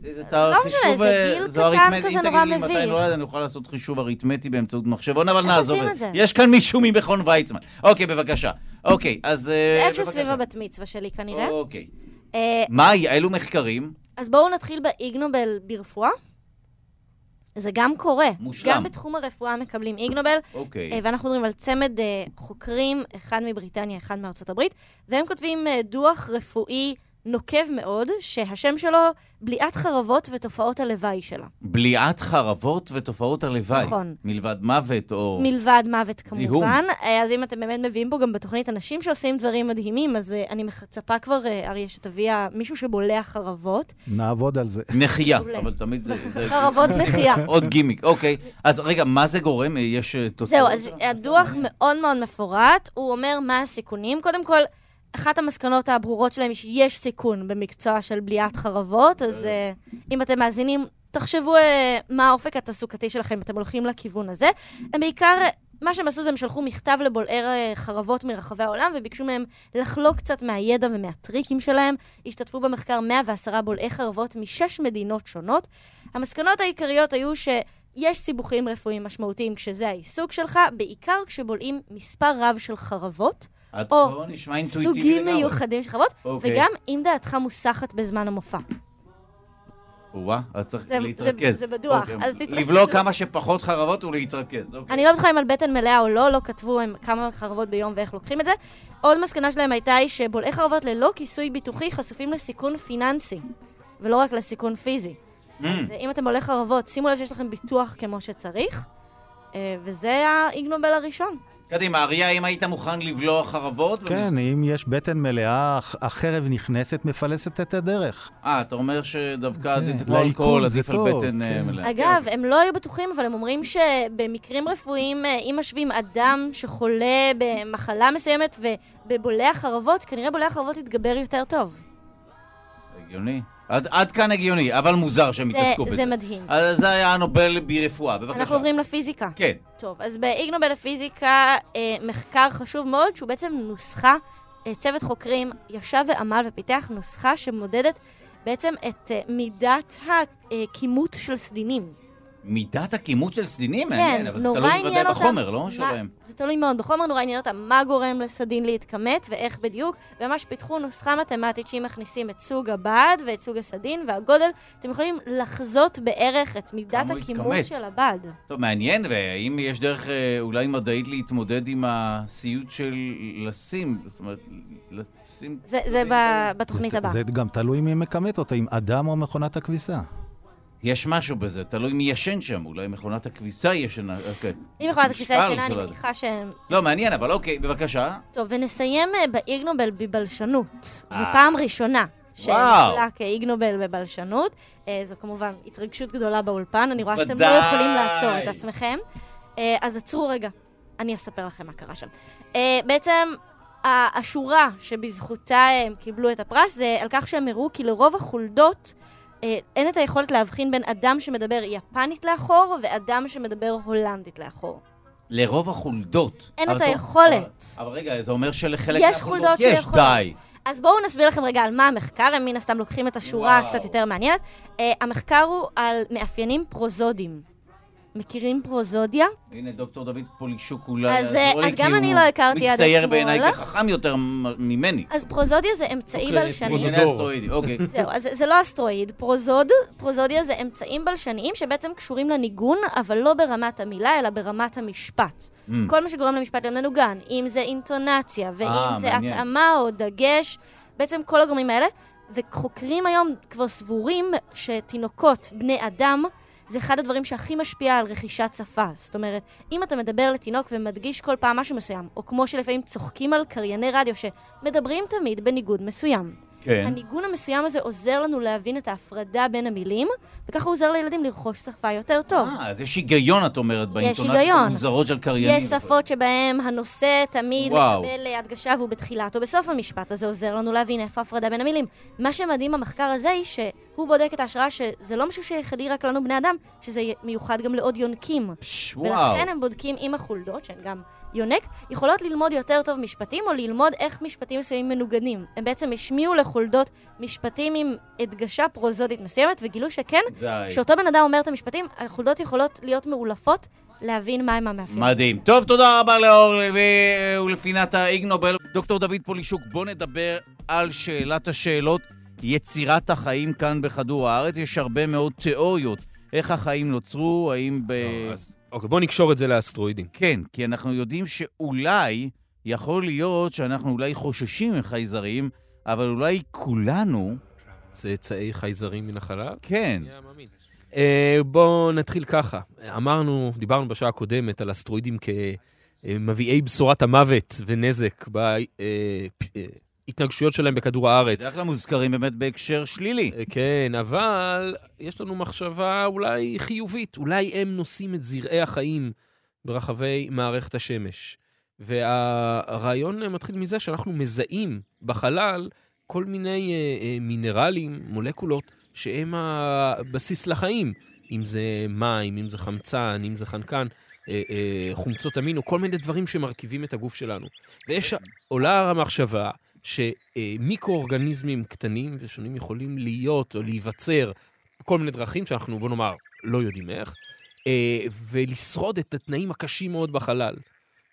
איזה לא משנה, זה גיל קטן כזה נורא אם תגידי לי מתי. נולד, אני אוכל לעשות חישוב אריתמטי באמצעות מחשבון, אבל נעזוב את זה. זה? יש כאן מישהו ממכון ויצמן. אוקיי, בבקשה. אוקיי, אז... זה אה, איפשהו. סביב הבת מצווה שלי כנראה. אוקיי. אה, מה, אילו מחקרים? אז בואו נתחיל באיגנובל ברפואה. זה גם קורה. מושלם. גם בתחום הרפואה מקבלים איגנובל. אוקיי. אה, ואנחנו מדברים על צמד אה, חוקרים, אחד מבריטניה, אחד מארצות הברית, והם כותבים אה, דוח רפואי נוקב מאוד, שהשם שלו בליעת חרבות ותופעות הלוואי שלה. בליעת חרבות ותופעות הלוואי. נכון. מלבד מוות או... מלבד מוות זיהום. כמובן. אה, אז אם אתם באמת מביאים פה גם בתוכנית אנשים שעושים דברים מדהימים, אז אה, אני מצפה כבר, אה, אריה, שתביא אה, מישהו שבולע חרבות. נעבוד על זה. נחייה. אבל תמיד זה... חרבות נחייה. [laughs] עוד גימיק, אוקיי. אז רגע, מה זה גורם? יש תוצאות? זהו, אז הדוח מאוד מאוד מפורט, הוא אומר מה הסיכונים. קודם כל, אחת המסקנות הברורות שלהם היא שיש סיכון במקצוע של בליעת חרבות, אז אה, אם אתם מאזינים, תחשבו אה, מה האופק התעסוקתי שלכם, אם אתם הולכים לכיוון הזה. הם בעיקר, אה, מה שהם עשו זה הם שלחו מכתב לבולעי אה, חרבות מרחבי העולם, וביקשו מהם לחלוק קצת מהידע ומהטריקים שלהם. השתתפו במחקר 110 בולעי חרבות משש מדינות שונות. המסקנות העיקריות היו ש... יש סיבוכים רפואיים משמעותיים כשזה העיסוק שלך, בעיקר כשבולעים מספר רב של חרבות, עד או אינטואיטיבי סוגים. מיוחדים של חרבות, אוקיי. וגם אם דעתך מוסחת בזמן המופע. וואה, אז צריך זה- להתרכז. זה- זה בטוח, אוקיי. אז תתרכז. לבלוע כמה שפחות חרבות ולהתרכז, אוקיי. אני לא בטוחה אם על בטן מלאה או לא, לא כתבו הם כמה חרבות ביום ואיך לוקחים את זה. עוד מסקנה שלהם הייתה היא שבולעי חרבות ללא כיסוי ביטוחי חשופים לסיכון פיננסי, ולא רק לסיכון פיזי. Mm. אז אם אתם בולעי חרבות, שימו לב שיש לכם ביטוח כמו שצריך, אה, וזה האיגנובל הראשון. קדימה, אריה, האם היית מוכן לבלוע חרבות? כן, אם יש בטן מלאה, הח- החרב נכנסת, מפלסת את הדרך. אה, אתה אומר שדווקא כן, זה כמו אלכוהול, עדיף על בטן אה, כן. מלאה. אגב, הם לא היו בטוחים, אבל הם אומרים שבמקרים רפואיים, אה, אם משווים אדם שחולה במחלה מסוימת ובבולע חרבות, כנראה בולע חרבות יתגבר יותר טוב. הגיוני. עד, עד כאן הגיוני, אבל מוזר שהם התעסקו בזה. זה מדהים. אז זה היה הנובל ברפואה, בבקשה. אנחנו עוברים לפיזיקה. כן. טוב, אז באיג נובל לפיזיקה, אה, מחקר חשוב מאוד, שהוא בעצם נוסחה, אה, צוות חוקרים ישב ועמל ופיתח נוסחה שמודדת בעצם את אה, מידת הכימות של סדינים. מידת הכימות של סדינים? כן, מעניין, אבל זה נורא תלוי עניין בוודאי אותם. בחומר, לא מה- שלהם. זה תלוי מאוד בחומר, נורא עניין אותם מה גורם לסדין להתכמת ואיך בדיוק, וממש פיתחו נוסחה מתמטית שאם מכניסים את סוג הבד ואת סוג הסדין והגודל, אתם יכולים לחזות בערך את מידת הכימות. של הבד. טוב, מעניין, והאם יש דרך אה, אולי מדעית להתמודד עם הסיוט של לשים, זאת אומרת, לשים... זה, זה בתוכנית הבאה. זה גם תלוי מי מכמת אותו, אם אדם או מכונת הכביסה. יש משהו בזה, תלוי מי ישן שם, אולי מכונת הכביסה ישנה, אוקיי. אם מכונת הכביסה ישנה, אני מניחה שהם... לא, מעניין, אבל אוקיי, בבקשה. טוב, ונסיים אה, באיג נובל בבלשנות. זו אה. פעם ראשונה וואו. שנחולק איג נובל בבלשנות. אה, זו כמובן התרגשות גדולה באולפן, אני רואה שאתם לא. יכולים לעצור את עצמכם. אז עצרו רגע, אני אספר לכם מה קרה שם. בעצם, השורה שבזכותה הם קיבלו את הפרס זה על כך שהם הראו כי לרוב החולדות אין את היכולת להבחין בין אדם שמדבר יפנית לאחור ואדם שמדבר הולנדית לאחור. לרוב החולדות. אין אבל את היכולת. אבל רגע, זה אומר שלחלק יש מהחולדות חולדות יש, שיכולות. די. אז בואו נסביר לכם רגע על מה המחקר, הם מן הסתם לוקחים את השורה וואו. הקצת יותר מעניינת. Uh, המחקר הוא על מאפיינים פרוזודיים. מכירים פרוזודיה? הנה, דוקטור דוד פולישוק אולי אז, אה, יעזור לי, אז גם כי אני לא הכרתי עד מצטייר אתמול. בעיניי כחכם יותר ממני. אז פרוזודיה זה אמצעי אוקיי, בלשני. אסטרואידים, אוקיי. [laughs] זהו, אז זה- לא אסטרואיד. פרוזוד, פרוזודיה זה אמצעים בלשניים שבעצם קשורים לניגון, אבל לא ברמת המילה, אלא ברמת המשפט. Mm. כל מה שגורם למשפט להיות מנוגן, אם זה אינטונציה, ואם אה, זה מעניין. התאמה או דגש, בעצם כל הגורמים האלה. וחוקרים היום כבר סבורים שתינוקות, בני אדם, זה אחד הדברים שהכי משפיע על רכישת שפה. זאת אומרת, אם אתה מדבר לתינוק ומדגיש כל פעם משהו מסוים, או כמו שלפעמים צוחקים על קרייני רדיו שמדברים תמיד בניגוד מסוים. כן. הניגון המסוים הזה עוזר לנו להבין את ההפרדה בין המילים, וככה הוא עוזר לילדים לרכוש שפה יותר טוב. אה, אז יש היגיון, את אומרת, באינטונציות. המוזרות של קריינים. יש שפות שבהן הנושא תמיד וואו. מקבל הדגשה והוא בתחילת או בסוף המשפט, אז זה עוזר לנו להבין איפה ההפרדה בין המילים. מה שמדהים במחקר הזה היא שהוא בודק את ההשראה שזה לא משהו שיחדי רק לנו בני אדם, שזה מיוחד גם לעוד יונקים. פש, וואו. ולכן הם בודקים אם החולדות, שהן גם יונק, יכולות ללמוד יותר טוב משפטים, או ללמוד איך משפטים מסוימים מנוגנים. הם בעצם השמיעו לחולדות משפטים עם הדגשה פרוזודית מסוימת, וגילו שכן, די. כשאותו בן אדם אומר את המשפטים, החולדות יכולות להיות מאולפות, להבין מהם המאפיינים. מדהים. טוב, תודה רבה לאור לוי אה, ולפינת האיג נובל. דוקטור דוד פולישוק, בוא נדבר על שאלת השאלות, יצירת החיים כאן בכדור הארץ. יש הרבה מאוד תיאוריות. איך החיים נוצרו, האם ב... אז, אוקיי, בואו נקשור את זה לאסטרואידים. כן, כי אנחנו יודעים שאולי, יכול להיות שאנחנו אולי חוששים מחייזרים, אבל אולי כולנו, צאצאי חייזרים מן החלל? כן. אה, בואו נתחיל ככה. אמרנו, דיברנו בשעה הקודמת על אסטרואידים כמביאי בשורת המוות ונזק בהתנגשויות שלהם בכדור הארץ. בדרך כלל מוזכרים באמת בהקשר שלילי. אה, כן, אבל יש לנו מחשבה אולי חיובית. אולי הם נושאים את זרעי החיים ברחבי מערכת השמש. והרעיון מתחיל מזה שאנחנו מזהים בחלל כל מיני אה, אה, מינרלים, מולקולות, שהם הבסיס לחיים. אם זה מים, אם זה חמצן, אם זה חנקן, אה, אה, חומצות אמינו, כל מיני דברים שמרכיבים את הגוף שלנו. ויש, עולה המחשבה שמיקרואורגניזמים קטנים ושונים יכולים להיות או להיווצר בכל מיני דרכים שאנחנו, בוא נאמר, לא יודעים איך, אה, ולשרוד את התנאים הקשים מאוד בחלל.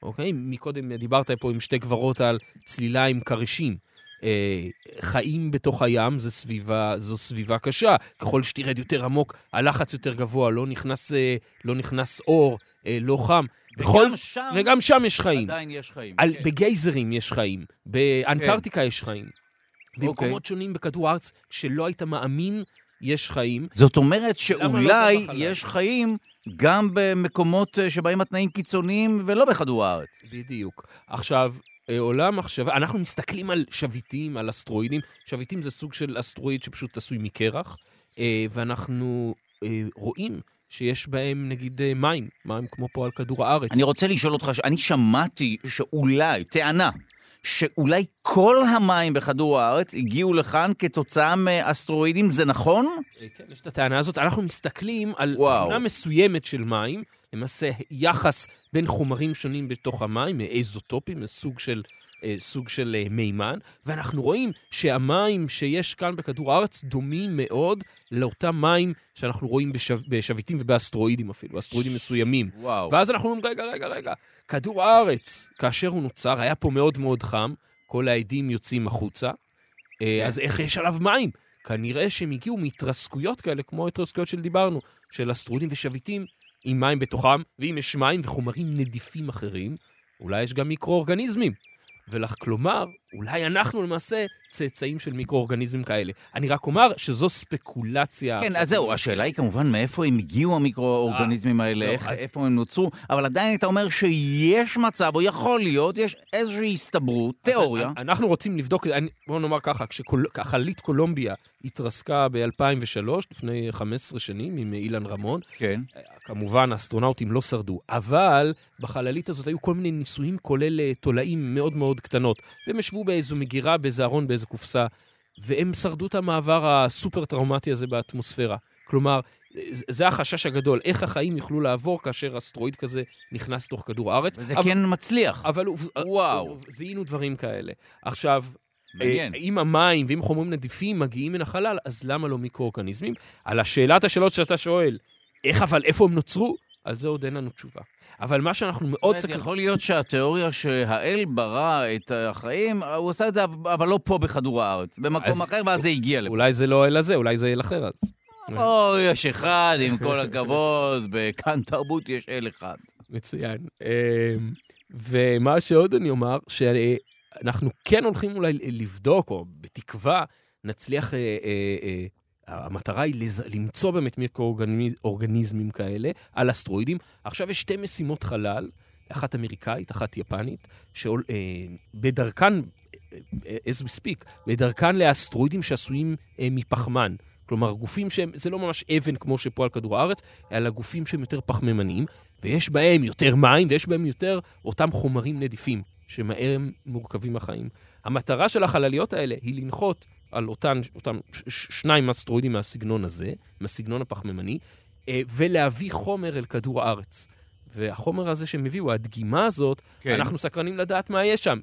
אוקיי? מקודם דיברת פה עם שתי גברות על צלילה עם כרישים. אה, חיים בתוך הים זה סביבה, זו סביבה קשה. ככל שתרד יותר עמוק, הלחץ יותר גבוה, לא נכנס, אה, לא נכנס אור, לא חם. בכל, וגם שם וגם שם יש חיים. עדיין יש חיים. על, כן. בגייזרים יש חיים, באנטארקטיקה יש חיים. אוקיי. במקומות שונים בכדור הארץ שלא היית מאמין, יש חיים. זאת אומרת לא שאולי בחלל? יש חיים גם במקומות אה, שבהם התנאים קיצוניים ולא בכדור הארץ. בדיוק. עכשיו, אה, עולם מחשבה, אנחנו מסתכלים על שביטים, על אסטרואידים. שביטים זה סוג של אסטרואיד שפשוט עשוי מקרח, אה, ואנחנו אה, רואים שיש בהם נגיד אה, מים, מים כמו פה על כדור הארץ. אני רוצה לשאול אותך, אני שמעתי שאולי, טענה, שאולי כל המים בכדור הארץ הגיעו לכאן כתוצאה מאסטרואידים, זה נכון? אה, כן, יש את הטענה הזאת. אנחנו מסתכלים על. תמונה מסוימת של מים, למעשה יחס בין חומרים שונים בתוך המים, איזוטופים, סוג של, סוג של אה, מימן, ואנחנו רואים שהמים שיש כאן בכדור הארץ דומים מאוד לאותם מים שאנחנו רואים בשב, בשביטים ובאסטרואידים אפילו, אסטרואידים מסוימים. וואו. ואז אנחנו אומרים, רגע, רגע, רגע, כדור הארץ, כאשר הוא נוצר, היה פה מאוד מאוד חם, כל העדים יוצאים החוצה, אה, אז איך יש עליו מים? כנראה שהם הגיעו מהתרסקויות כאלה, כמו ההתרסקויות שדיברנו, של אסטרואידים ושביטים עם מים בתוכם, ואם יש מים וחומרים נדיפים אחרים, אולי יש גם מיקרואורגניזמים. ולך, כלומר, אולי אנחנו למעשה צאצאים של מיקרואורגניזמים כאלה. אני רק אומר שזו ספקולציה. כן, אז זהו, השאלה היא כמובן מאיפה הם הגיעו המיקרואורגניזמים האלה, לא, איך, אז- איפה הם נוצרו, אבל עדיין אתה אומר שיש מצב, או יכול להיות, יש איזושהי הסתברות, תיאוריה. אנחנו רוצים לבדוק, אני- בואו נאמר ככה, כשחללית קולומביה התרסקה ב-2003, לפני 15 שנים, עם אילן רמון, כן. כמובן, האסטרונאוטים לא שרדו, אבל בחללית הזאת היו כל מיני ניסויים, כולל אה, תולעים מאוד מאוד קטנות, והם ישבו באיזו מגירה, באיזה ארון, באיזו קופסה, והם שרדו את המעבר הסופר-טראומטי הזה באטמוספירה. כלומר, זה החשש הגדול, איך החיים יוכלו לעבור כאשר אסטרואיד כזה נכנס לתוך כדור הארץ. וזה אבל, כן מצליח. אבל וואו. זיהינו דברים כאלה. עכשיו, מעניין. אה, אם המים ואם חומרים נדיפים מגיעים מן החלל, אז למה לא מיקרואורגניזמים? על השאלת השאלות שאתה שואל, איך אבל, איפה הם נוצרו? על זה עוד אין לנו תשובה. אבל מה שאנחנו מאוד סקרנים... יכול להיות שהתיאוריה שהאל ברא את החיים, הוא עשה את זה, אבל לא פה בכדור הארץ, במקום אחר, ואז זה הגיע לפה. אולי זה לא אל הזה, אולי זה אל אחר אז. או, יש אחד, עם כל הכבוד, [laughs] בכאן תרבות יש אל אחד. מצוין. אמ, ומה שעוד אני אומר, שאנחנו כן הולכים אולי לבדוק, או בתקווה, נצליח... אה, אה, אה, המטרה היא לז... למצוא באמת מיקרואורגניזמים כאלה על אסטרואידים. עכשיו יש שתי משימות חלל, אחת אמריקאית, אחת יפנית, שבדרכן, אה, as we speak, בדרכן לאסטרואידים שעשויים אה, מפחמן. כלומר, גופים שהם, זה לא ממש אבן כמו שפה על כדור הארץ, אלא גופים שהם יותר פחמימניים, ויש בהם יותר מים ויש בהם יותר אותם חומרים נדיפים, שמהם מורכבים החיים. המטרה של החלליות האלה היא לנחות על אותן, אותם שניים אסטרואידים מהסגנון הזה, מהסגנון הפחמימני, אה, ולהביא חומר אל כדור הארץ. והחומר הזה שהם הביאו, הדגימה הזאת, כן. אנחנו סקרנים לדעת מה יש שם.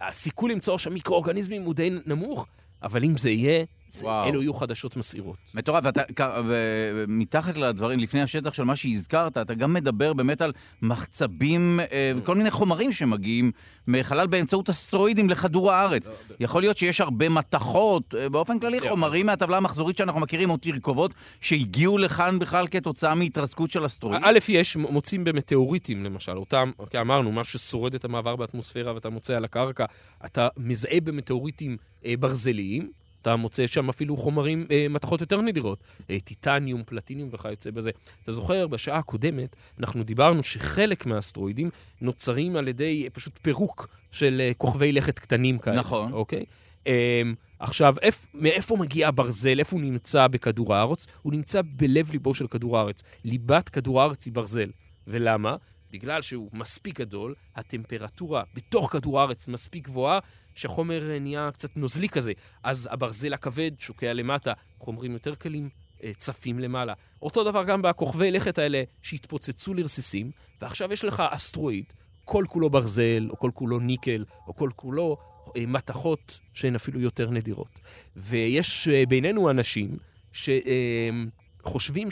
הסיכוי למצוא שם מיקרואורגניזמים הוא די נמוך, אבל אם זה יהיה, וואו. אלו יהיו חדשות מסעירות. מטורף, ואתה, כ- ו- מתחת לדברים, לפני השטח של מה שהזכרת, אתה גם מדבר באמת על מחצבים אה, וכל מיני חומרים שמגיעים מחלל באמצעות אסטרואידים לכדור הארץ. יכול להיות שיש הרבה מתכות, אה, באופן כללי חומרים מהטבלה המחזורית שאנחנו מכירים, או תרכובות, שהגיעו לכאן בכלל כתוצאה מהתרסקות של אסטרואידים. א', יש, מוצאים במטאוריטים, למשל, אותם, אוקיי, אמרנו, מה ששורד את המעבר באטמוספירה ואתה מוצא על הקרקע, אתה מזהה במטאוריטים אה, ברזליים, אתה מוצא שם אפילו חומרים, אה, מתכות יותר נדירות, אה, טיטניום, פלטיניום וכיוצא בזה. אתה זוכר, בשעה הקודמת, אנחנו דיברנו שחלק מהאסטרואידים נוצרים על ידי אה, פשוט פירוק של אה, כוכבי לכת קטנים כאלה. נכון. אוקיי? אה, עכשיו, איפ, מאיפה מגיע הברזל? איפה הוא נמצא בכדור הארץ? הוא נמצא בלב ליבו של כדור הארץ. ליבת כדור הארץ היא ברזל. ולמה? בגלל שהוא מספיק גדול, הטמפרטורה בתוך כדור הארץ מספיק גבוהה, שהחומר נהיה קצת נוזלי כזה. אז הברזל הכבד שוקע למטה, חומרים יותר קלים אה, צפים למעלה. אותו דבר גם בכוכבי לכת האלה שהתפוצצו לרסיסים, ועכשיו יש לך אסטרואיד, כל כולו ברזל, או כל כולו ניקל, או כל כולו אה, מתכות שהן אפילו יותר נדירות. ויש אה, בינינו אנשים שחושבים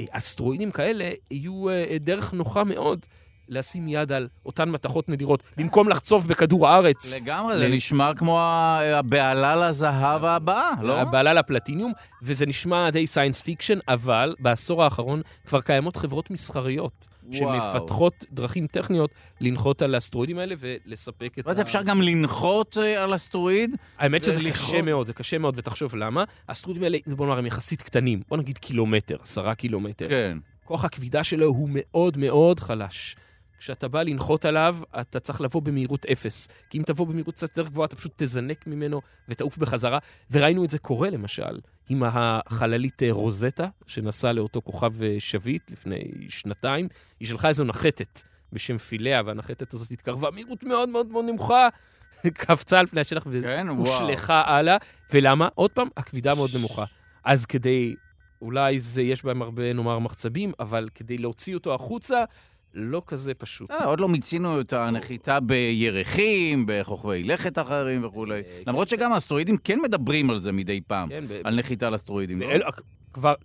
שהאסטרואידים כאלה יהיו אה, דרך נוחה מאוד לשים יד על אותן מתכות נדירות, במקום לחצוב בכדור הארץ. לגמרי, זה נשמע כמו הבהלה לזהב הבאה, לא? הבהלה לפלטיניום, וזה נשמע די science fiction, אבל בעשור האחרון כבר קיימות חברות מסחריות. וואו. שמפתחות דרכים טכניות לנחות על האסטרואידים האלה ולספק את ואז אפשר גם לנחות אה, על אסטרואיד? האמת שזה. קשה מאוד, זה קשה מאוד, ותחשוב למה. האסטרואידים האלה, בוא נאמר, הם יחסית קטנים. בוא נגיד קילומטר, עשרה קילומטר. כן. כוח הכבידה שלו הוא מאוד מאוד חלש. כשאתה בא לנחות עליו, אתה צריך לבוא במהירות אפס. כי אם תבוא במהירות קצת יותר גבוהה, אתה פשוט תזנק ממנו ותעוף בחזרה. וראינו את זה קורה, למשל, עם החללית אה, רוזטה, שנסעה לאותו כוכב אה, שביט לפני שנתיים. היא שלחה איזו נחתת בשם פיליה, והנחתת הזאת התקרבה מהירות מאוד מאוד מאוד נמוכה. [laughs] קפצה על פני השטח כן, והושלכה הלאה. ולמה? עוד פעם, הכבידה מאוד נמוכה. אז כדי, אולי זה, יש בהם הרבה, נאמר, מחצבים, אבל כדי להוציא אותו החוצה, לא כזה פשוט. אה, עוד לא מיצינו את הנחיתה בירחים, בכוכבי לכת אחרים וכולי. כן. למרות שגם האסטרואידים כן מדברים על זה מדי פעם, כן, על נחיתה על אסטרואידים. לא?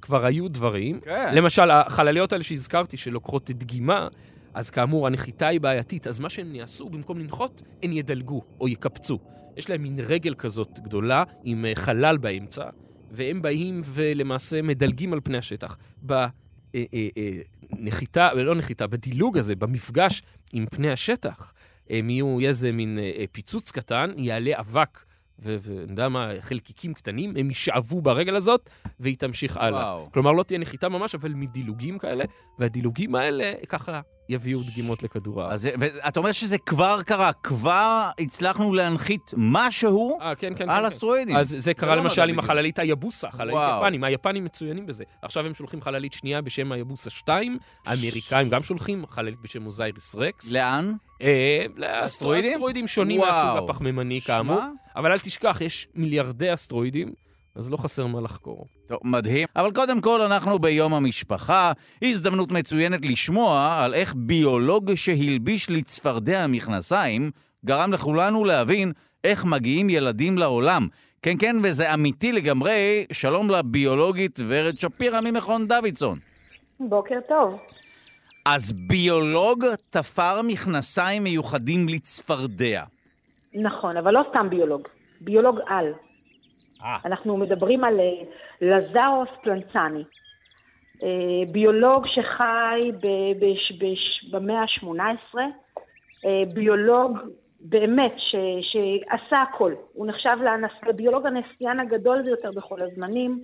כבר היו דברים. כן. למשל, החלליות האלה שהזכרתי, שלוקחות דגימה, אז כאמור, הנחיתה היא בעייתית, אז מה שהם יעשו, במקום לנחות, הם ידלגו או יקפצו. יש להם מין רגל כזאת גדולה, עם אה, חלל באמצע, והם באים ולמעשה מדלגים על פני השטח. בנחיתה, לא נחיתה, בדילוג הזה, במפגש עם פני השטח, הם יהיו איזה מין אה, אה, פיצוץ קטן, יעלה אבק. ואני יודע מה, חלקיקים קטנים, הם יישאבו ברגל הזאת, והיא תמשיך הלאה. וואו. כלומר, לא תהיה נחיתה ממש, אבל מדילוגים כאלה, והדילוגים האלה ככה יביאו דגימות לכדור הארץ. ואת אומרת שזה כבר קרה, כבר הצלחנו להנחית משהו אה, כן, כן, על כן. אסטרואידים. אז זה קרה למשל עם. החללית היבוסה, חללית. יפנים. היפנים מצוינים בזה. עכשיו הם שולחים חללית שנייה בשם היבוסה 2, האמריקאים גם שולחים חללית בשם אוזייריס רקס. לאן? אה, אסטרואידים? אסטרואידים שונים וואו. מהסוג הפחמימני, כאמור. אבל אל תשכח, יש מיליארדי אסטרואידים, אז לא חסר מה לחקור. טוב, מדהים. אבל קודם כל, אנחנו ביום המשפחה. הזדמנות מצוינת לשמוע על איך ביולוג שהלביש לצפרדע מכנסיים גרם לכולנו להבין איך מגיעים ילדים לעולם. כן, כן, וזה אמיתי לגמרי. שלום לביולוגית ורד שפירא ממכון דוידסון. בוקר טוב. אז ביולוג תפר מכנסיים מיוחדים לצפרדע. נכון, אבל לא סתם ביולוג, ביולוג על. אה. אנחנו מדברים על אה, לזאוס פלנצני, אה, ביולוג שחי במאה ה-18, אה, ביולוג באמת ש, שעשה הכל. הוא נחשב לביולוג הנסיין הגדול ביותר בכל הזמנים.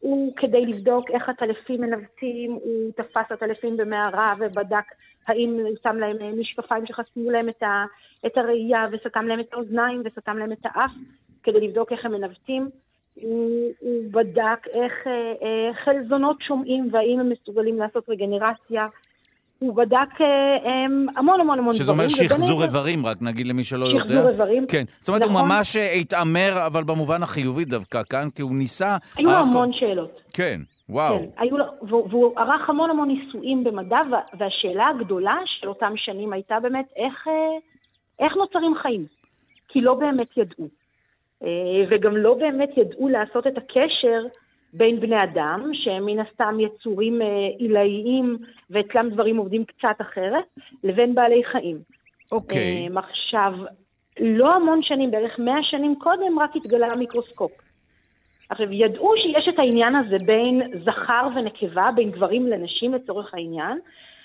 הוא, כדי לבדוק איך הטלפים מנווטים, הוא תפס הטלפים במערה ובדק האם הוא שם להם אה, משקפיים שחסמו להם את, ה, את הראייה וסתם להם את האוזניים וסתם להם את האף, כדי לבדוק איך הם מנווטים. הוא, הוא בדק איך אה, אה, חלזונות שומעים והאם הם מסוגלים לעשות רגנרציה. הוא בדק אה, אה, המון המון המון שזה דברים. אומר ובין שחזור איברים, רק נגיד למי שלא יודע. שחזור איברים. כן. זאת אומרת, הוא נכון. ממש אה, התעמר, אבל במובן החיובי דווקא כאן, כי הוא ניסה... היו לו ערך- המון שאלות. כן, וואו. כן, היו לו, והוא, והוא ערך המון המון ניסויים במדע, וה- והשאלה הגדולה של אותם שנים הייתה באמת איך, אה, איך נוצרים חיים. כי לא באמת ידעו. אה, וגם לא באמת ידעו לעשות את הקשר בין בני אדם, שהם מן הסתם יצורים אה, עילאיים, ואצלם דברים עובדים קצת אחרת, לבין בעלי חיים. אוקיי. אמ, עכשיו, לא המון שנים, בערך מאה שנים קודם, רק התגלה המיקרוסקופ. עכשיו, ידעו שיש את העניין הזה בין זכר ונקבה, בין גברים לנשים לצורך העניין,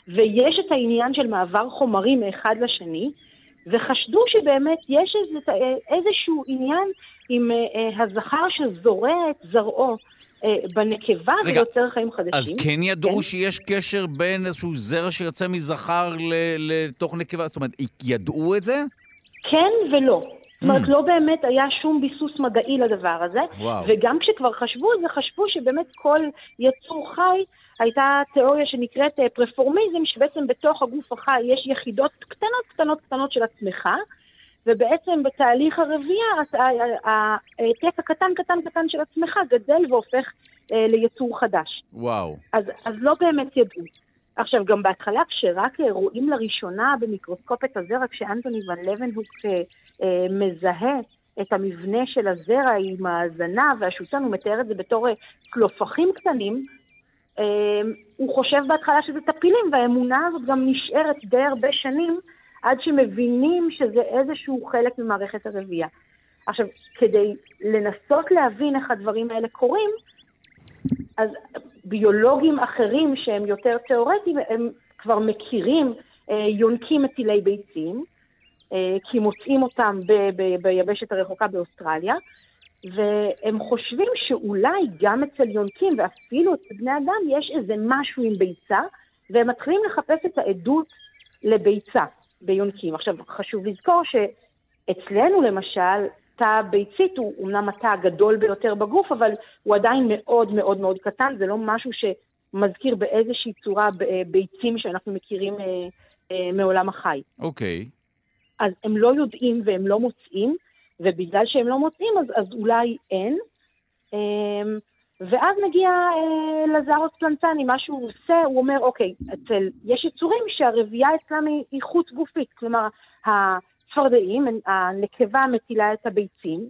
ויש את העניין של מעבר חומרים מאחד לשני, וחשדו שבאמת יש איזה, איזשהו עניין עם אה, אה, הזכר שזורע את זרעו אה, בנקבה רגע, ויוצר חיים חדשים. אז כן ידעו כן. שיש קשר בין איזשהו זרע שיוצא מזכר לתוך נקבה? זאת אומרת, ידעו את זה? כן ולא. זאת אומרת, Mm. לא באמת היה שום ביסוס מדעי לדבר הזה. וואו. וגם כשכבר חשבו על זה, חשבו שבאמת כל יצור חי, הייתה תיאוריה שנקראת אה, פרפורמיזם, שבעצם בתוך הגוף החי יש יחידות קטנות קטנות קטנות של עצמך, ובעצם בתהליך הרבייה העתק הקטן קטן קטן של עצמך גדל והופך אה, ליצור חדש. וואו. אז, אז לא באמת ידעו. עכשיו, גם בהתחלה, כשרק רואים לראשונה במיקרוסקופ את הזרע, כשאנטוני ון לבנהוק אה, אה, מזהה את המבנה של הזרע עם הזנב והשוסן, הוא מתאר את זה בתור אה, קלופחים קטנים, אה, הוא חושב בהתחלה שזה טפילים, והאמונה הזאת גם נשארת די הרבה שנים, עד שמבינים שזה איזשהו חלק ממערכת הרבייה. עכשיו, כדי לנסות להבין איך הדברים האלה קורים, אז ביולוגים אחרים שהם יותר תיאורטיים, הם כבר מכירים אה, יונקים מטילי ביצים, אה, כי מוצאים אותם ב- ב- ביבשת הרחוקה באוסטרליה, והם חושבים שאולי גם אצל יונקים ואפילו אצל בני אדם יש איזה משהו עם ביצה, והם מתחילים לחפש את העדות לביצה ביונקים. עכשיו, חשוב לזכור שאצלנו למשל, תא ביצית הוא אומנם התא הגדול ביותר בגוף, אבל הוא עדיין מאוד מאוד מאוד קטן, זה לא משהו שמזכיר באיזושהי צורה ביצים שאנחנו מכירים אה, אה, מעולם החי. אוקיי. Okay. אז הם לא יודעים והם לא מוצאים, ובגלל שהם לא מוצאים אז, אז אולי אין. אה, ואז מגיע אה, לזרוס פלנטני, מה שהוא עושה, הוא אומר, אוקיי, אצל, יש יצורים שהרבייה אצלם היא, היא חוץ גופית, כלומר, הצפרדעים, הנקבה מטילה את הביצים,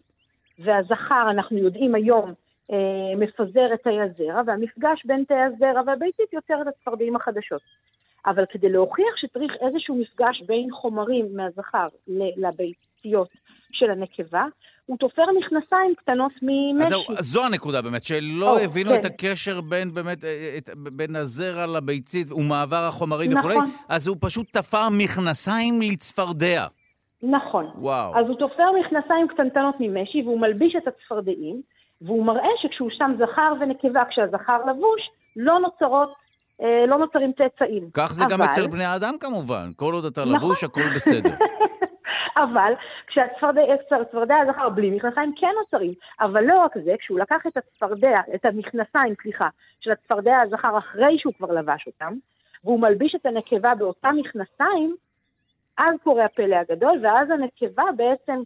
והזכר, אנחנו יודעים היום, אה, מפזר את תאי הזרע, והמפגש בין תאי הזרע והביצית יוצר את הצפרדעים החדשות. אבל כדי להוכיח שצריך איזשהו מפגש בין חומרים מהזכר לביציות של הנקבה, הוא תופר מכנסיים קטנות ממשי. אז זהו, זו הנקודה באמת, שלא או, הבינו כן. את הקשר בין באמת, אה, את, בין הזרע לביצית ומעבר החומרים נכון. וכולי, אז הוא פשוט תפר מכנסיים לצפרדע. נכון. וואו. אז הוא תופר מכנסיים קטנטנות ממשי והוא מלביש את הצפרדעים, והוא מראה שכשהוא שם זכר ונקבה, כשהזכר לבוש, לא נוצרות אה, לא נוצרים צאצאים. כך זה אבל... גם אצל בני האדם כמובן, כל עוד אתה נכון. לבוש הכל בסדר. [laughs] אבל כשהצפרדע הזכר בלי מכנסיים כן נוצרים. אבל לא רק זה, כשהוא לקח את הצפרדע, את המכנסיים, סליחה, של הצפרדע הזכר אחרי שהוא כבר לבש אותם, והוא מלביש את הנקבה באותם מכנסיים, אז קורה הפלא הגדול, ואז הנקבה בעצם,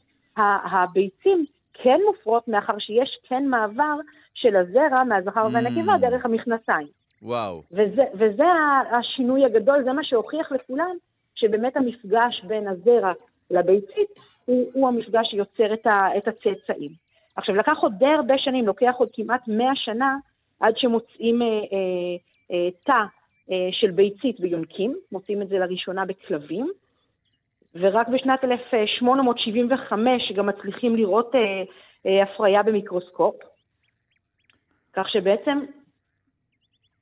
הביצים כן מופרות, מאחר שיש כן מעבר של הזרע מהזכר mm. והנקבה דרך המכנסיים. וואו. וזה, וזה השינוי הגדול, זה מה שהוכיח לכולם, שבאמת המפגש בין הזרע לביצית הוא, הוא המפגש שיוצר את, ה, את הצאצאים. עכשיו, לקח עוד די הרבה שנים, לוקח עוד כמעט 100 שנה, עד שמוצאים אה, אה, אה, תא אה, של ביצית ביונקים, מוצאים את זה לראשונה בכלבים, ורק בשנת 1875 גם מצליחים לראות אה, אה, הפריה במיקרוסקופ. כך שבעצם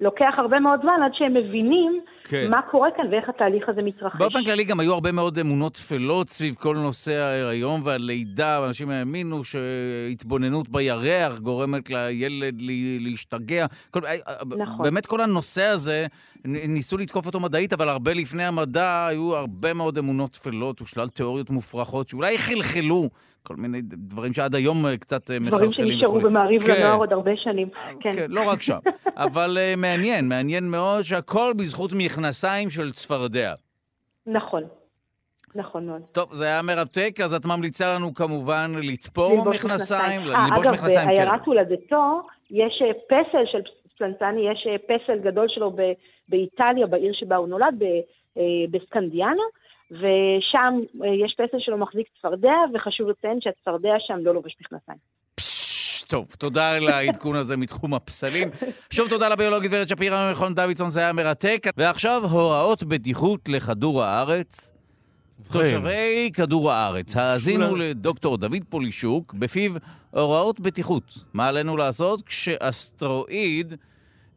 לוקח הרבה מאוד זמן עד שהם מבינים כן. מה קורה כאן ואיך התהליך הזה מתרחש. באופן כללי גם היו הרבה מאוד אמונות טפלות סביב כל נושא ההיריון והלידה, ואנשים האמינו שהתבוננות בירח גורמת לילד להשתגע. כל, אה, אה, נכון. באמת כל הנושא הזה, ניסו לתקוף אותו מדעית, אבל הרבה לפני המדע היו הרבה מאוד אמונות טפלות ושלל תיאוריות מופרכות שאולי חלחלו כל מיני דברים שעד היום אה, קצת מחלחלים. דברים שנשארו במעריב כן. לנוער עוד הרבה שנים, כן. כן, לא רק שם. [laughs] אבל uh, מעניין, מעניין מאוד שהכל בזכות מכנסיים של צפרדע. נכון. נכון מאוד. טוב, זה היה מרתק, אז את ממליצה לנו כמובן לתפור מכנסיים, ללבוש מכנסיים. אגב, בעיירת הולדתו יש אה, פסל של פלנטני, יש פסל גדול שלו באיטליה, בעיר שבה הוא נולד, בסקנדיאנה, ושם אה, יש פסל שלו מחזיק צפרדע, וחשוב לציין שהצפרדע שם לא לובש מכנסיים. טוב, תודה על העדכון הזה מתחום הפסלים. שוב תודה לביולוגית ורד שפירא ממכון דוידסון, זה היה מרתק. ועכשיו הוראות בטיחות לכדור הארץ. תושבי כדור הארץ, האזינו לדוקטור דוד פולישוק, בפיו הוראות בטיחות. מה עלינו לעשות כשאסטרואיד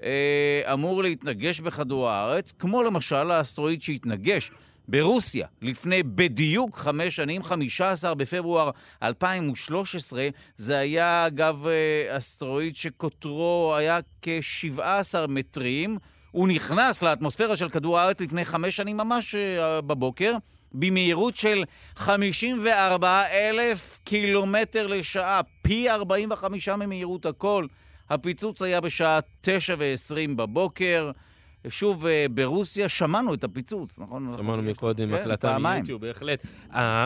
אה, אמור להתנגש בכדור הארץ, כמו למשל האסטרואיד שהתנגש ברוסיה לפני בדיוק חמש שנים, 15 בפברואר 2013. זה היה, אגב, אה, אסטרואיד שקוטרו היה כ-17 מטרים. הוא נכנס לאטמוספירה של כדור הארץ לפני חמש שנים ממש אה, בבוקר, במהירות של 54 אלף קילומטר לשעה, פי 45 ממהירות הכל. הפיצוץ היה בשעה 9 ו-20 בבוקר. שוב, אה, ברוסיה שמענו את הפיצוץ, נכון? שמענו מקודם כן, הקלטה מיוטיוב, בהחלט.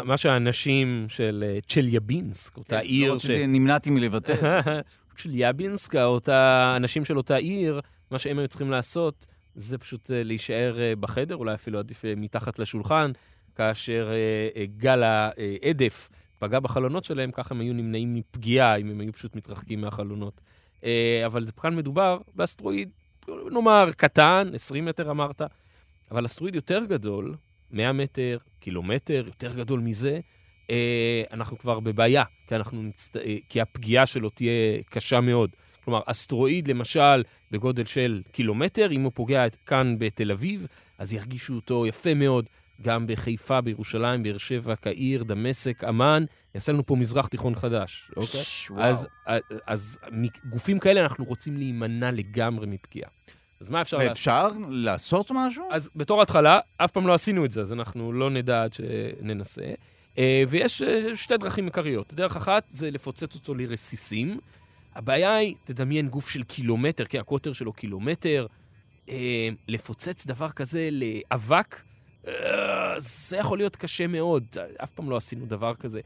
מה שהאנשים של אה, צ'ליאבינסק, אותה כן, עיר לא ש... נמנעתי מלבטא. [laughs] צ'ליאבינסק, אותה אנשים של אותה עיר, מה שהם היו צריכים לעשות זה פשוט אה, להישאר בחדר, אולי אפילו עדיף מתחת לשולחן, כאשר גל ההדף פגע בחלונות שלהם, ככה הם היו נמנעים מפגיעה, אם הם היו פשוט מתרחקים מהחלונות. אבל כאן מדובר באסטרואיד נאמר קטן, 20 מטר אמרת, אבל אסטרואיד יותר גדול, 100 מטר, קילומטר, יותר גדול מזה, אה, אנחנו כבר בבעיה, כי, אנחנו נצט... אה, כי הפגיעה שלו תהיה קשה מאוד. כלומר, אסטרואיד, למשל, בגודל של קילומטר, אם הוא פוגע כאן בתל אביב, אז ירגישו אותו יפה מאוד גם בחיפה, בירושלים, באר שבע, קהיר, דמשק, אמ"ן, יעשה לנו פה מזרח תיכון חדש, אוקיי? אז, אז, אז גופים כאלה אנחנו רוצים להימנע לגמרי מפגיעה. אז מה אפשר לעשות? ואפשר לעשות משהו? אז בתור התחלה, אף פעם לא עשינו את זה, אז אנחנו לא נדע עד שננסה. אה, ויש אה, שתי דרכים עיקריות. דרך אחת זה לפוצץ אותו לרסיסים. הבעיה היא, תדמיין גוף של קילומטר, כי הקוטר שלו קילומטר. אה, לפוצץ דבר כזה לאבק, זה יכול להיות קשה מאוד. אף פעם לא עשינו דבר כזה.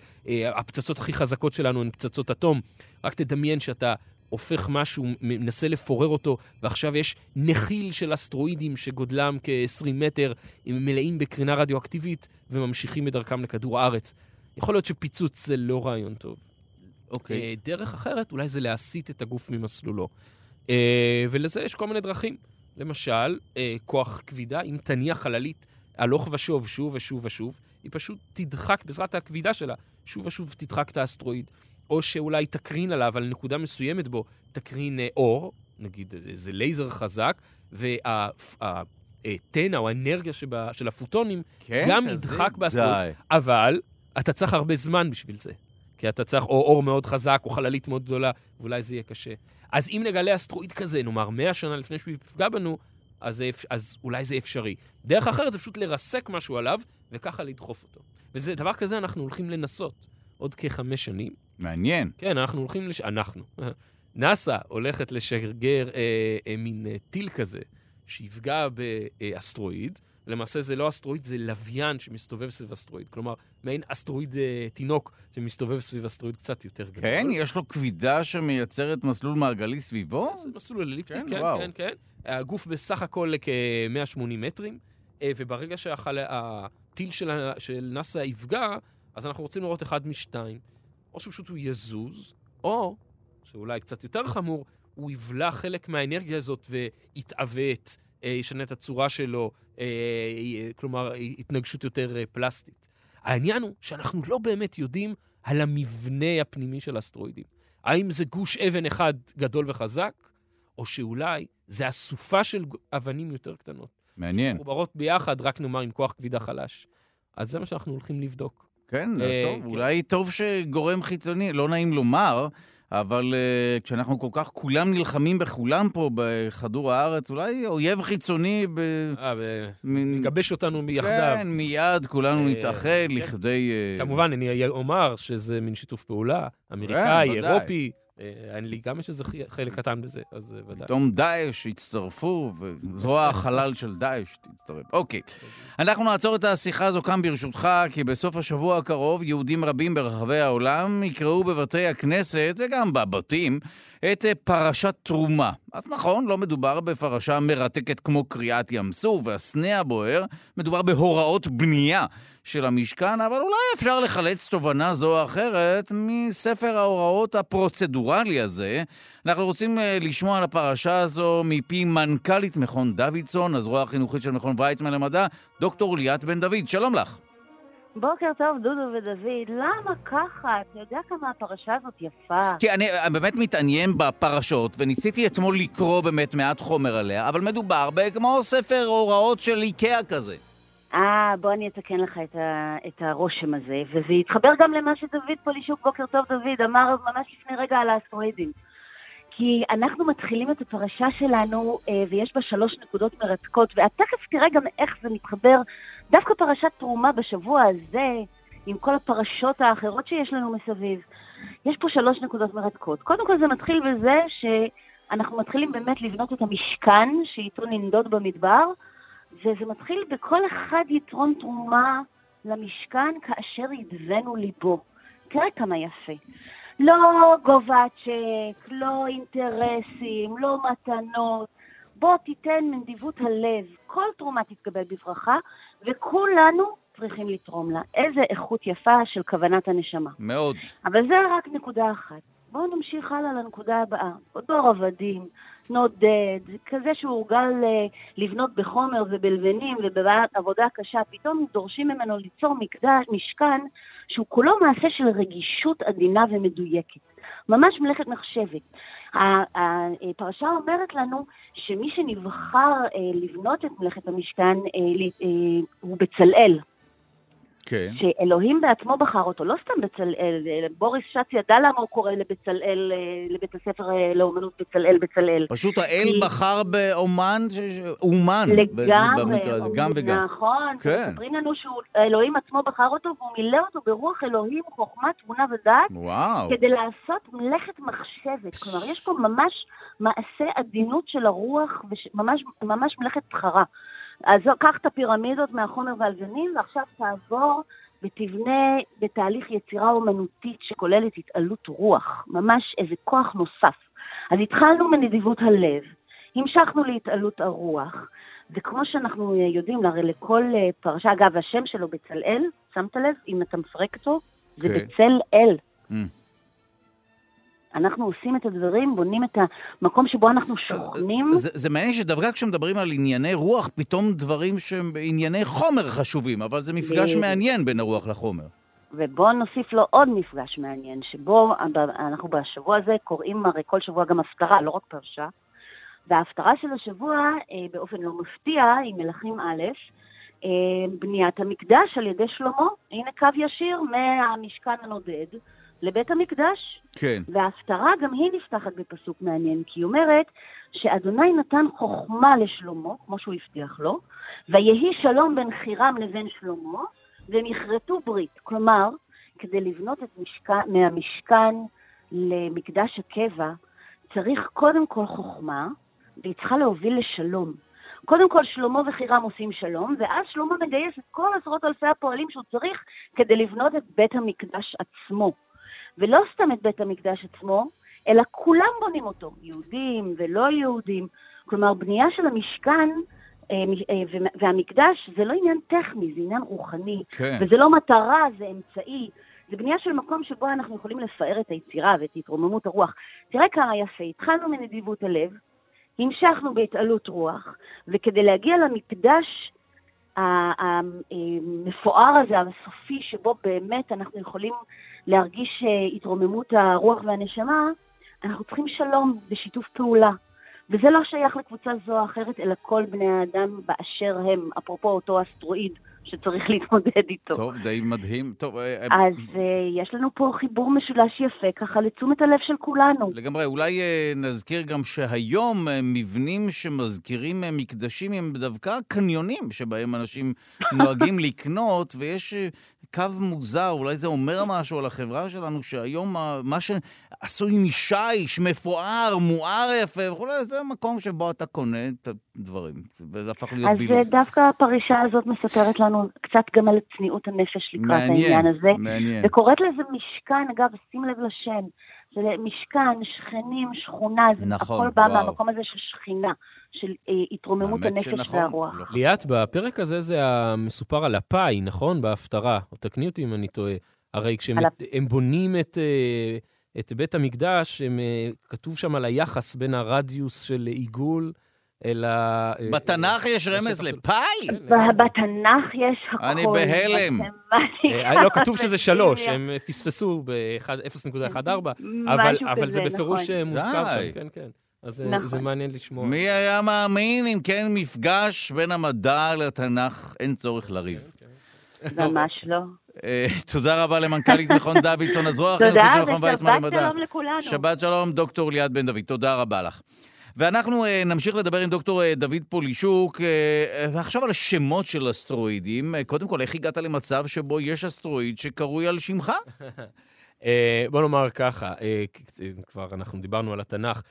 הפצצות הכי חזקות שלנו הן פצצות אטום. רק תדמיין שאתה הופך משהו, מנסה לפורר אותו, ועכשיו יש נחיל של אסטרואידים שגודלם כ-20 מטר, הם מלאים בקרינה רדיואקטיבית, וממשיכים בדרכם לכדור הארץ. יכול להיות שפיצוץ זה לא רעיון טוב. אוקיי. Okay. אה, דרך אחרת, אולי זה להסיט את הגוף ממסלולו. ולזה יש כל מיני דרכים. למשל, כוח כבידה, אם תניח חללית הלוך ושוב, שוב ושוב ושוב, היא פשוט תדחק, בעזרת הכבידה שלה, שוב ושוב תדחק את האסטרואיד. או שאולי תקרין עליו, על נקודה מסוימת בו, תקרין אה, אור, נגיד איזה לייזר חזק, והתנע או האנרגיה שבה, של הפוטונים כן, גם ידחק באסטרואיד. אבל אתה צריך הרבה זמן בשביל זה. כי אתה צריך או אור מאוד חזק או חללית מאוד גדולה, ואולי זה יהיה קשה. אז אם נגלה אסטרואיד כזה, נאמר 100 שנה לפני שהוא יפגע בנו, אז, זה, אז אולי זה אפשרי. דרך אחרת זה פשוט לרסק משהו עליו, וככה לדחוף אותו. וזה דבר כזה אנחנו הולכים לנסות עוד כחמש שנים. מעניין. כן, אנחנו הולכים לש... אנחנו. [laughs] נאס"א הולכת לשגר אה, אה, מין אה, טיל כזה, שיפגע באסטרואיד. למעשה זה לא אסטרואיד, זה לוויין שמסתובב סביב אסטרואיד. כלומר, מעין אסטרואיד אה, תינוק שמסתובב סביב אסטרואיד קצת יותר גדול. כן? יש לו כבידה שמייצרת מסלול מעגלי סביבו? זה מסלול אליפטי, כן, כן, וואו. כן, כן. הגוף בסך הכל כ-180 מטרים, אה, וברגע שהטיל של, של נאס"א יפגע, אז אנחנו רוצים לראות אחד משתיים. או שפשוט הוא יזוז, או, שאולי קצת יותר חמור, הוא יבלע חלק מהאנרגיה הזאת ויתעוות, ישנה את הצורה שלו, אה, כלומר, התנגשות יותר אה, פלסטית. העניין הוא שאנחנו לא באמת יודעים על המבנה הפנימי של האסטרואידים. האם זה גוש אבן אחד גדול וחזק, או שאולי זה אסופה של אבנים יותר קטנות. מעניין. מחוברות ביחד, רק נאמר עם כוח כבידה חלש. אז זה מה שאנחנו הולכים לבדוק. כן, אה, טוב, כן. אולי טוב שגורם חיצוני, לא נעים לומר, אבל uh, כשאנחנו כל כך כולם נלחמים בכולם פה בכדור הארץ, אולי אויב חיצוני... ב... אה, מגבש אותנו יחדיו. כן, מיד כולנו אה, נתאחד כן. לכדי... כמובן, אני אומר שזה מין שיתוף פעולה אמריקאי, אירופי. אה, לי גם יש איזה חלק קטן בזה, אז אה, ודאי. פתאום דאעש יצטרפו, וזרוע [laughs] החלל של דאעש תצטרף. אוקיי. אנחנו נעצור את השיחה הזו כאן ברשותך, כי בסוף השבוע הקרוב יהודים רבים ברחבי העולם יקראו בבתי הכנסת, וגם בבתים, את אה, פרשת תרומה. אז נכון, לא מדובר בפרשה מרתקת כמו קריעת ים סוף והסנה הבוער, מדובר בהוראות בנייה של המשכן, אבל אולי אפשר לחלץ תובנה זו או אחרת מספר ההוראות הפרוצדורלי הזה. אנחנו רוצים uh, לשמוע על הפרשה הזו מפי מנכ"לית מכון דוידסון, הזרוע החינוכית של מכון ויצמן למדע, דוקטור ליאת בן דוד. שלום לך. בוקר טוב, דודו ודוד. למה ככה? אתה יודע כמה הפרשה הזאת יפה. כי אני, באמת מתעניין בפרשות, וניסיתי אתמול לקרוא באמת מעט חומר עליה, אבל מדובר כמו ספר הוראות של איקאה כזה. אה, בוא אני אתקן לך את, ה, את הרושם הזה, וזה יתחבר גם למה שדוד פולישוק, בוקר טוב דוד, אמר ממש לפני רגע על האסטרואידים. כי אנחנו מתחילים את הפרשה שלנו, אה, ויש בה שלוש נקודות מרתקות, ואת תכף תראה גם איך זה מתחבר, דווקא פרשת תרומה בשבוע הזה, עם כל הפרשות האחרות שיש לנו מסביב. יש פה שלוש נקודות מרתקות. קודם כל זה מתחיל בזה שאנחנו מתחילים באמת לבנות את המשכן, שאיתו ננדוד במדבר, וזה מתחיל בכל אחד יתרון תרומה למשכן כאשר ידבנו ליבו. תראה כמה יפה. לא גובה צ'ק, לא אינטרסים, לא מתנות. בוא תיתן מנדיבות הלב. כל תרומה תתקבל בברכה, וכולנו צריכים לתרום לה. איזה איכות יפה של כוונת הנשמה. מאוד. אבל זה רק נקודה אחת. בואו נמשיך הלאה לנקודה הבאה. אותו עבדים, נודד, כזה שהורגל אה, לבנות בחומר ובלבנים ובעבודה קשה, פתאום דורשים ממנו ליצור מקדש, משכן שהוא כולו מעשה של רגישות עדינה ומדויקת. ממש מלאכת מחשבת. הפרשה אומרת לנו שמי שנבחר לבנות את מלאכת המשכן הוא בצלאל. כן. שאלוהים בעצמו בחר אותו, לא סתם בצלאל, בוריס שץ ידע למה הוא קורא לבצלאל, לבית הספר אה, לאומנות בצלאל בצלאל. פשוט האל כי... בחר באומן, אומן. לגמרי, גם וגם. נכון, כן. מספרים לנו שאלוהים עצמו בחר אותו והוא מילא אותו ברוח אלוהים, חוכמה, תבונה ודעת. וואו. כדי לעשות מלאכת מחשבת. כלומר, יש פה ממש מעשה עדינות של הרוח, וממש ממש מלאכת בחרה. אז קח את הפירמידות מהחומר והלבנים, ועכשיו תעבור ותבנה בתהליך יצירה אומנותית שכוללת התעלות רוח, ממש איזה כוח נוסף. אז התחלנו מנדיבות הלב, המשכנו להתעלות הרוח, וכמו שאנחנו יודעים, הרי לכל אה, פרשה, אגב, השם שלו בצלאל, שמת לב, אם אתה מפרק אותו, זה okay. כן. בצל אל. Mm. אנחנו עושים את הדברים, בונים את המקום שבו אנחנו שוכנים. זה, זה מעניין שדווקא כשמדברים על ענייני רוח, פתאום דברים שהם ענייני חומר חשובים, אבל זה מפגש ב... מעניין בין הרוח לחומר. ובואו נוסיף לו עוד מפגש מעניין, שבו אנחנו בשבוע הזה קוראים הרי כל שבוע גם הפטרה, לא רק פרשה. וההפטרה של השבוע, אה, באופן לא מפתיע, היא מלכים א', אה, בניית המקדש על ידי שלמה. הנה קו ישיר מהמשכן הנודד. לבית המקדש. כן. וההפטרה גם היא נפתחת בפסוק מעניין, כי היא אומרת שאדוני נתן חוכמה לשלמה, כמו שהוא הבטיח לו, ויהי שלום בין חירם לבין שלמה, ונכרתו ברית. כלומר, כדי לבנות את משכן, מהמשכן למקדש הקבע, צריך קודם כל חוכמה, והיא צריכה להוביל לשלום. קודם כל שלמה וחירם עושים שלום, ואז שלמה מגייס את כל עשרות אלפי הפועלים שהוא צריך כדי לבנות את בית המקדש עצמו. ולא סתם את בית המקדש עצמו, אלא כולם בונים אותו, יהודים ולא יהודים. כלומר, בנייה של המשכן אה, אה, והמקדש זה לא עניין טכני, זה עניין רוחני. כן. וזה לא מטרה, זה אמצעי. זה בנייה של מקום שבו אנחנו יכולים לפאר את היצירה ואת התרוממות הרוח. תראה כמה יפה, התחלנו מנדיבות הלב, המשכנו בהתעלות רוח, וכדי להגיע למקדש המפואר הזה, הסופי, שבו באמת אנחנו יכולים להרגיש אה, התרוממות הרוח והנשמה, אנחנו צריכים שלום ושיתוף פעולה. וזה לא שייך לקבוצה זו או אחרת, אלא כל בני האדם באשר הם, אפרופו אותו אסטרואיד שצריך להתמודד איתו. טוב, די מדהים. טוב, אה, אה, אז uh, יש לנו פה חיבור משולש יפה, ככה לתשומת הלב של כולנו. לגמרי, אולי uh, נזכיר גם שהיום uh, מבנים שמזכירים uh, מקדשים הם דווקא קניונים שבהם אנשים [laughs] נוהגים לקנות, ויש uh, קו מוזר, אולי זה אומר משהו על החברה שלנו, שהיום מה שעשוי משיש, מפואר, מואר יפה וכולי, זה המקום שבו אתה קונה את הדברים, וזה הפך להיות בילוי. אז דווקא הפרישה הזאת מספרת לנו קצת גם על צניעות הנפש לקראת מעניין, העניין הזה. מעניין. וקוראת לזה משכן, אגב, שים לב לשם. זה משכן, שכנים, שכונה, זה נכון, הכל בא וואו. מהמקום הזה של שכינה, של אה, התרוממות הנפש שנכון, והרוח. לא ליאת, בפרק הזה זה המסופר על הפאי, נכון? בהפטרה. תקני אותי אם אני טועה. הרי כשהם הפ... בונים את... אה, את בית המקדש, הם, אה, כתוב שם על היחס בין הרדיוס של עיגול אלא... אה, בתנ"ך יש רמז לפאי? בתנ"ך יש הכול. אני בהלם. אה, לא, כתוב שזה שלוש, הם פספסו ב-0.14, אבל זה בפירוש נכון. מוזכר שם, כן, כן. אז זה נכון. מעניין לשמוע. מי היה מאמין אם כן מפגש בין המדע לתנ"ך, אין צורך לריב. כן, כן. [laughs] ממש לא. אה, תודה רבה למנכ"לית מכון [laughs] דוידסון, הזרוע החינוכית של מכון ויצמן למדע. תודה, ושבת שלום לכולנו. שבת שלום, דוקטור ליאת בן דוד. תודה רבה לך. ואנחנו uh, נמשיך לדבר עם דוקטור uh, דוד פולישוק, uh, ועכשיו על השמות של אסטרואידים. Uh, קודם כל, איך הגעת למצב שבו יש אסטרואיד שקרוי על שמך? uh, [laughs] בוא נאמר ככה, uh, כבר אנחנו דיברנו על התנ"ך.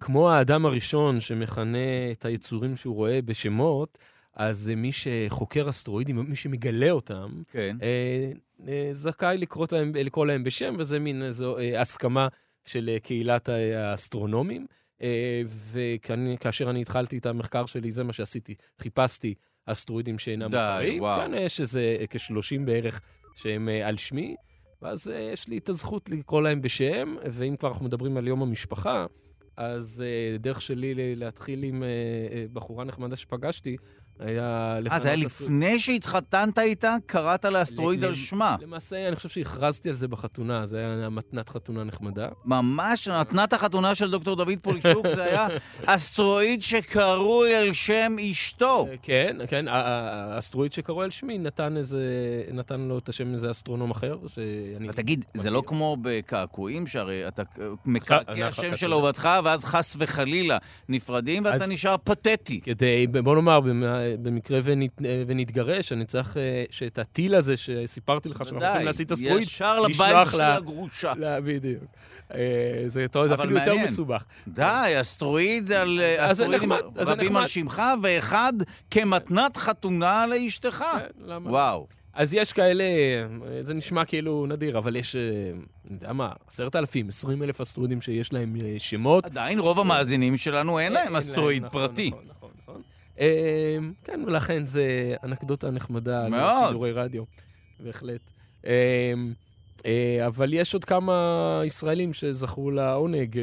כמו האדם הראשון שמכנה את היצורים שהוא רואה בשמות, אז מי שחוקר אסטרואידים, מי שמגלה אותם, כן. זכאי לקרוא להם, לקרוא להם בשם, וזה מין איזו הסכמה של קהילת האסטרונומים. אה, וכאשר אני התחלתי את המחקר שלי, זה מה שעשיתי. חיפשתי אסטרואידים שאינם מוכרים. כאן יש איזה כ-30 בערך שהם אה, על שמי, ואז אה, יש לי את הזכות לקרוא להם בשם, ואם כבר אנחנו מדברים על יום המשפחה, אז דרך שלי להתחיל עם בחורה נחמדה שפגשתי, היה אה, זה היה. לפני שהתחתנת איתה? קראת לאסטרואיד על שמה. למעשה, אני חושב שהכרזתי על זה בחתונה, זה היה מתנת חתונה נחמדה. ממש, מתנת החתונה של דוקטור דוד פולישוק, זה היה אסטרואיד שקרוי על שם אשתו. אה, כן, כן, ה- ה- האסטרואיד שקרוי על שמי נתן איזה, נתן לו את השם איזה אסטרונום אחר, שאני... ותגיד, זה לא כמו בקעקועים, שהרי אתה מקעקע שם של אהובתך, ואז חס וחלילה נפרדים, ואתה נשאר פתטי. כדי, בוא נאמר, במקרה ונת, ונתגרש, אני צריך אה, שאת הטיל הזה שסיפרתי לך, שאנחנו הולכים להסיט אסטרואיד, ישר לבית של הגרושה. לא, בדיוק. אה, זה רואה, זה אבל אפילו יותר מעניין. מסובך. די, אסטרואיד על... אסטרואידים רבים. על שמך, ואחד כמתנת חתונה לאשתך. כן, למה? וואו. אז יש כאלה, אה, זה נשמע כאילו נדיר, אבל יש, אה, אני יודע מה, עשרת אלפים, עשרים אלף אסטרואידים שיש להם אה, שמות. עדיין רוב המאזינים שלנו אין להם אסטרואיד נכון, פרטי. נכון, נכון. אה, כן, ולכן זה אנקדוטה נחמדה מאוד. לשידורי רדיו, בהחלט. אה, אה, אבל יש עוד כמה ישראלים שזכו לעונג. אה,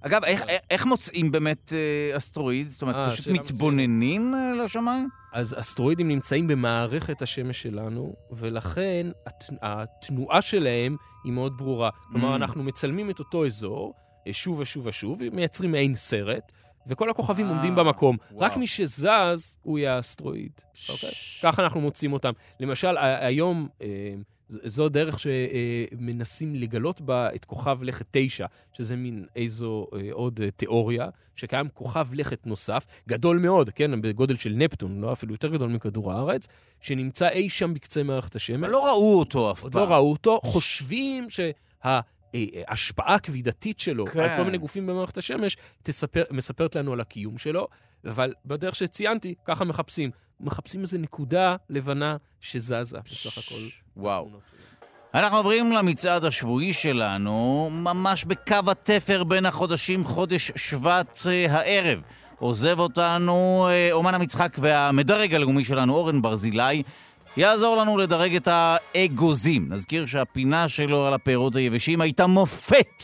אגב, איך- איך מוצאים באמת אה, אסטרואיד? זאת אומרת, פשוט מתבוננים לשמיים? אז אסטרואידים נמצאים במערכת השמש שלנו, ולכן הת... התנועה שלהם היא מאוד ברורה. כלומר, Mm. אנחנו מצלמים את אותו אזור שוב ושוב ושוב, מייצרים מעין סרט, וכל הכוכבים אה, עומדים במקום. וואו. רק מי שזז, הוא יהיה האסטרואיד. אוקיי? ככה אנחנו מוצאים אותם. למשל, היום, אה, זו דרך שמנסים לגלות בה את כוכב לכת 9, שזה מין איזו אה, עוד אה, תיאוריה, שקיים כוכב לכת נוסף, גדול מאוד, כן, בגודל של נפטון, לא אפילו יותר גדול מכדור הארץ, שנמצא אי שם בקצה מערכת השמש. לא ראו אותו אף עוד פעם. לא ראו אותו, חושבים שההשפעה הכבידתית שלו כן. על כל מיני גופים במערכת השמש תספר, מספרת לנו על הקיום שלו, אבל בדרך שציינתי, ככה מחפשים. מחפשים איזו נקודה לבנה שזזה בסך הכל. וואו. אנחנו עוברים למצעד השבועי שלנו, ממש בקו התפר בין החודשים, חודש שבט אה, הערב. עוזב אותנו אה, אומן המשחק והמדרג הלאומי שלנו, אורן ברזילי, יעזור לנו לדרג את האגוזים. נזכיר שהפינה שלו על הפירות היבשים הייתה מופת,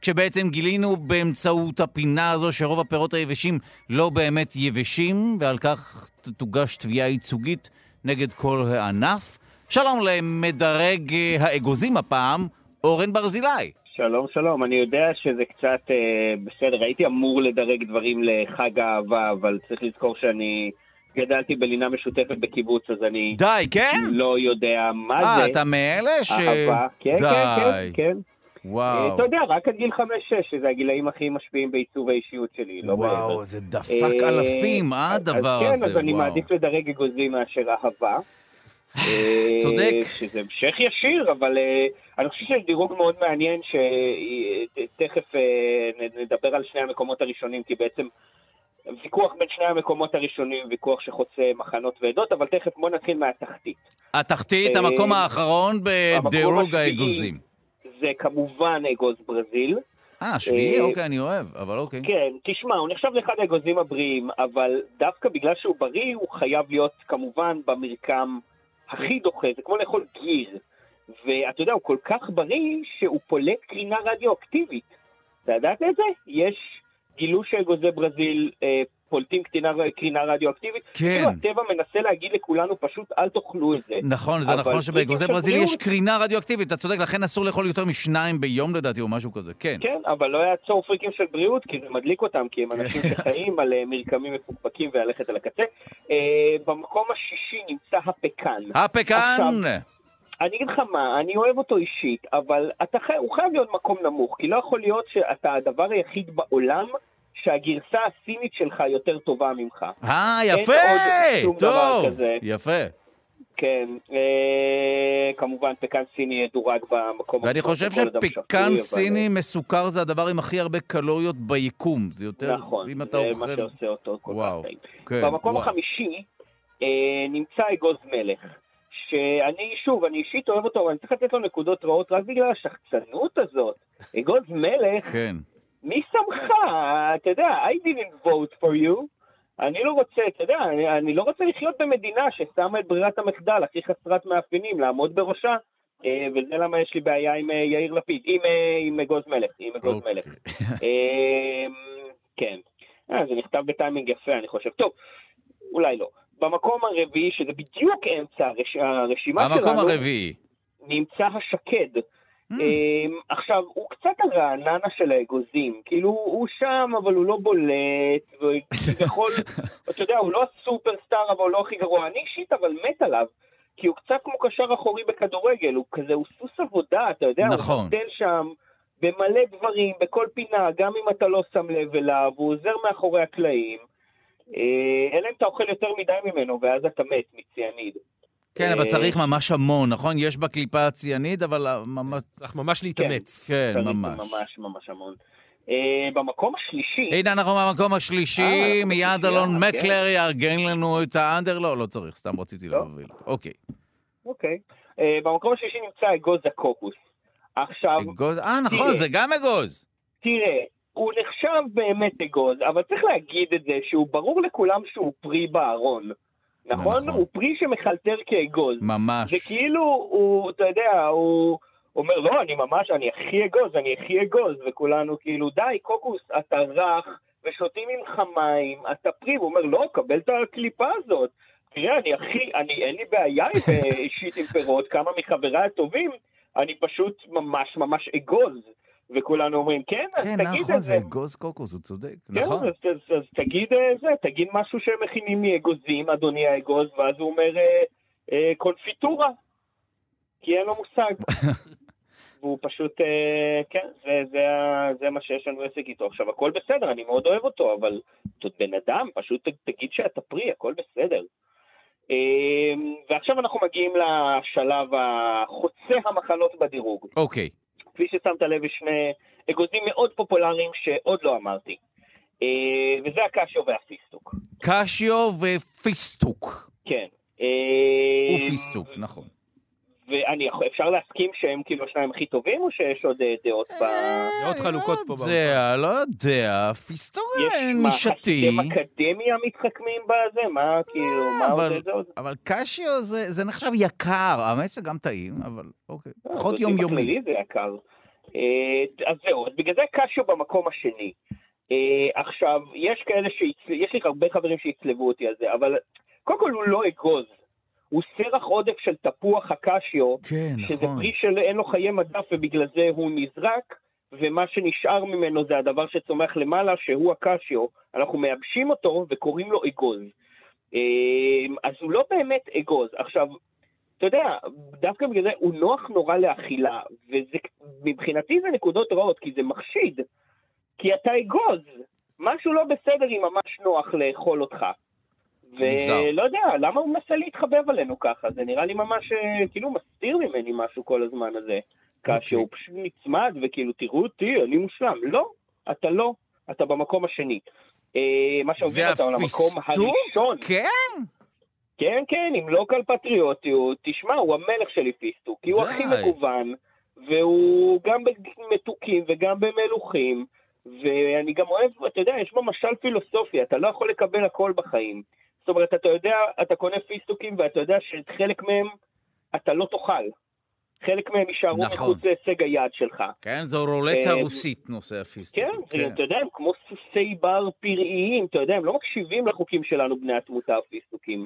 כשבעצם גילינו באמצעות הפינה הזו שרוב הפירות היבשים לא באמת יבשים, ועל כך תוגש תביעה ייצוגית נגד כל הענף. שלום למדרג אה, האגוזים הפעם, אורן ברזילי. שלום, שלום. אני יודע שזה קצת אה, בסדר, הייתי אמור לדרג דברים לחג האהבה, אבל צריך לזכור שאני גדלתי בלינה משותפת בקיבוץ, אז אני די, כן? לא יודע מה אה, זה אתה מאלה ש... אהבה. כן, כן, די. כן, כן. אה, וואו. אתה יודע, רק עד גיל 5-6, שזה הגילאים הכי משפיעים בעיצוב האישיות שלי, לא מעבר. וואו, זה דפק אה, אלפים, אה, הדבר אז הזה, כן, אז אני. מעדיף לדרג אגוזים מאשר אהבה. [laughs] אה, צודק. שזה המשך ישיר, אבל אה, אני חושב שיש דירוג מאוד מעניין שתכף נדבר על שני המקומות הראשונים, כי בעצם ויכוח בין שני המקומות הראשונים, ויכוח שחוצה מחנות ועדות, אבל תכף בוא נתחיל מהתחתית. התחתית, אה, המקום האחרון בדירוג. האגוזים. זה כמובן אגוז ברזיל. אה, שביעי? אה, אוקיי, אני אוהב, אבל אוקיי. כן, תשמע, הוא נחשב לאחד האגוזים הבריאים, אבל דווקא בגלל שהוא בריא, הוא חייב להיות כמובן במרקם הכי דוחה, זה כמו לאכול גיר. ואתה יודע, הוא כל כך בריא שהוא פולט קרינה רדיואקטיבית. אתה ידעת את זה? יש, גילו שאגוזי ברזיל אה, פולטים קרינה, קרינה רדיואקטיבית. כן. כאילו הטבע מנסה להגיד לכולנו, פשוט אל תאכלו את זה. נכון, זה נכון שבאגוזי ברזיל יש קרינה רדיואקטיבית, אתה צודק, לכן אסור לאכול יותר משניים ביום לדעתי, או משהו כזה, כן. כן, אבל לא יעצור פריקים של בריאות, כי זה מדליק אותם, כי הם אנשים שחיים על אה, מרקמים מפוקפקים וללכת על הקצה. אה, במקום השישי נמצא הפקן. הפקן! אני אגיד לך מה, אני אוהב אותו אישית, אבל אתה. הוא חייב להיות מקום נמוך, כי לא יכול להיות שאתה הדבר היחיד בעולם שהגרסה הסינית שלך יותר טובה ממך. אה, יפה! טוב. יפה. כן, אה, כמובן פקן סיני ידורג במקום... ואני חושב שפקן אבל- סיני מסוכר זה הדבר עם הכי הרבה קלוריות ביקום. זה יותר, נכון, אם אתה זה אוכל... מה שעושה אותו כל וואו, כך. כן, במקום וואו. החמישי אה, נמצא אגוז מלך, שאני, שוב, אני אישית אוהב אותו, אבל אני צריך לתת לו נקודות רעות רק בגלל השחצנות הזאת. אגוז מלך, כן. מי שמך? אתה יודע, I didn't vote for you. אני לא רוצה, אתה יודע, אני, אני לא רוצה לחיות במדינה ששמה את ברירת המחדל הכי חסרת מאפיינים, לעמוד בראשה. אה, וזה למה יש לי בעיה עם אה, יאיר לפיד, עם, אה, עם אגוז מלך, עם אגוז אוקיי. מלך. כן. זה נכתב בטיימינג יפה, אני חושב. טוב, אולי לא. במקום הרביעי, שזה בדיוק אמצע הרש... הרשימה שלנו, המקום הרביעי. נמצא השקד. אמ, עכשיו, הוא קצת הרעננה של האגוזים, כאילו הוא שם אבל הוא לא בולט, וכביכול, [laughs] אתה יודע, הוא לא הסופרסטאר אבל הוא לא הכי גרוע, אני אישית אבל מת עליו, כי הוא קצת כמו קשר אחורי בכדורגל, הוא כזה, הוא סוס עבודה, אתה יודע, נכון. הוא נותן שם במלא דברים, בכל פינה, גם אם אתה לא שם לב אליו, הוא עוזר מאחורי הקלעים, אה, אלא אם אתה אוכל יותר מדי ממנו ואז אתה מת מציאניד. כן, אבל אה, צריך ממש המון, נכון? יש בקליפה ציאנית, אבל ממש... צריך ממש להתאמץ. כן, צריך ממש. ממש ממש המון. אה, במקום השלישי, הנה, אנחנו במקום השלישי, אה, מיד אלון כן. מקלר יארגן לנו את האנדר. לא, לא צריך, סתם רציתי לא? להוביל. אוקיי. אוקיי. אה, במקום השלישי נמצא אגוז הקוקוס. עכשיו, אגוז, אה, נכון. זה גם אגוז. תראה, הוא נחשב באמת אגוז, אבל צריך להגיד את זה שהוא ברור לכולם שהוא פרי בארון. נכון? נכון. הוא פרי שמחלטר כאגוז. ממש. זה כאילו, הוא, אתה יודע, הוא אומר, לא, אני ממש, אני הכי אגוז, אני הכי אגוז, וכולנו כאילו, די, קוקוס, אתה רך, ושותים ממך מים, אתה פרי, הוא אומר, לא, קבל את הקליפה הזאת. תראה, אני הכי, אני, אין לי בעיה עם, אה, [laughs] אישית עם פירות, כמה מחבריי הטובים, אני פשוט ממש ממש אגוז. וכולנו אומרים, כן, אז כן, תגיד נכון, את זה זה. אגוז קוקוס, הוא צודק. כן, נכון. אז, אז, אז תגיד אה, זה, תגיד משהו שהם מכינים מאגוזים, אדוני האגוז, ואז הוא אומר אה, אה, קונפיטורה, כי אין לו מושג. [laughs] והוא פשוט, אה, כן, זה, זה, ה- זה מה שיש לנו עסק איתו. עכשיו, הכל בסדר, אני מאוד אוהב אותו, אבל אתה בן אדם, פשוט תגיד שאתה פרי, הכל בסדר. אה, ועכשיו אנחנו מגיעים לשלב החוצה המחלות בדירוג. אוקיי. כפי ששמת לב, יש שני אגוזים מאוד פופולריים שעוד לא אמרתי. אה, וזה הקשיו והפיסטוק. קשיו ופיסטוק. כן. אה, ופיסטוק, נכון. ואני יכול, אפשר להסכים שהם כאילו השניים הכי טובים, או שיש עוד אה, דעות ב... דעות חלוקות פה. לא יודע, לא יודע, פיסטוק יש אה, מה, נישתי. חסידי מקדמיה מתחכמים בזה? מה כאילו, מה עוד אבל- זה עוד? אבל קשיו זה זה נחשב יקר, האמת שזה גם טעים, אבל אוקיי. פחות אבל יומיומי. זה יקר. אה, אז זהו, אז בגלל זה קשיו במקום השני. אה, עכשיו, יש כאלה שיצ... יש לי הרבה חברים שיצלבו אותי על זה, אבל קודם כל הוא לא אגוז. הוא סרח עודף של תפוח הקשיו, כן, שזה נכון. פרי שאין לו חיי מדף ובגלל זה הוא נזרק, ומה שנשאר ממנו זה הדבר שצומח למעלה, שהוא הקשיו. אנחנו מייבשים אותו וקוראים לו אגוז. אה, אז הוא לא באמת אגוז. עכשיו, אתה יודע, דווקא בגלל זה הוא נוח נורא לאכילה, ומבחינתי זה נקודות רעות, כי זה מחשיד. כי אתה אגוז. משהו לא בסדר אם ממש נוח לאכול אותך. ולא יודע, למה הוא מנסה להתחבב עלינו ככה? זה נראה לי ממש אה, כאילו מסתיר ממני משהו כל הזמן הזה. אוקיי. כאשר הוא פשוט נצמד וכאילו, תראו אותי, אני מושלם. לא, אתה לא, אתה במקום השני. אה, מה שמוביל אותנו למקום הראשון. כן? כן, כן, עם לוקל פטריוטיות, תשמע, הוא המלך שלי פיסטוק, כי הוא. הכי מגוון, והוא גם במתוקים וגם במלוכים, ואני גם אוהב, אתה יודע, יש בו משל פילוסופי, אתה לא יכול לקבל הכל בחיים. זאת אומרת, אתה יודע, אתה קונה פיסטוקים ואתה יודע שחלק מהם אתה לא תאכל. חלק מהם יישארו נכון. מחוץ להישג היד שלך. כן, זו רולטה אה, רוסית, נושא הפיסטוק. כן, זה, אתה יודע, הם כמו סוסי בר פראיים, אתה יודע, הם לא מקשיבים לחוקים שלנו, בני התמותה הפיסטוקים.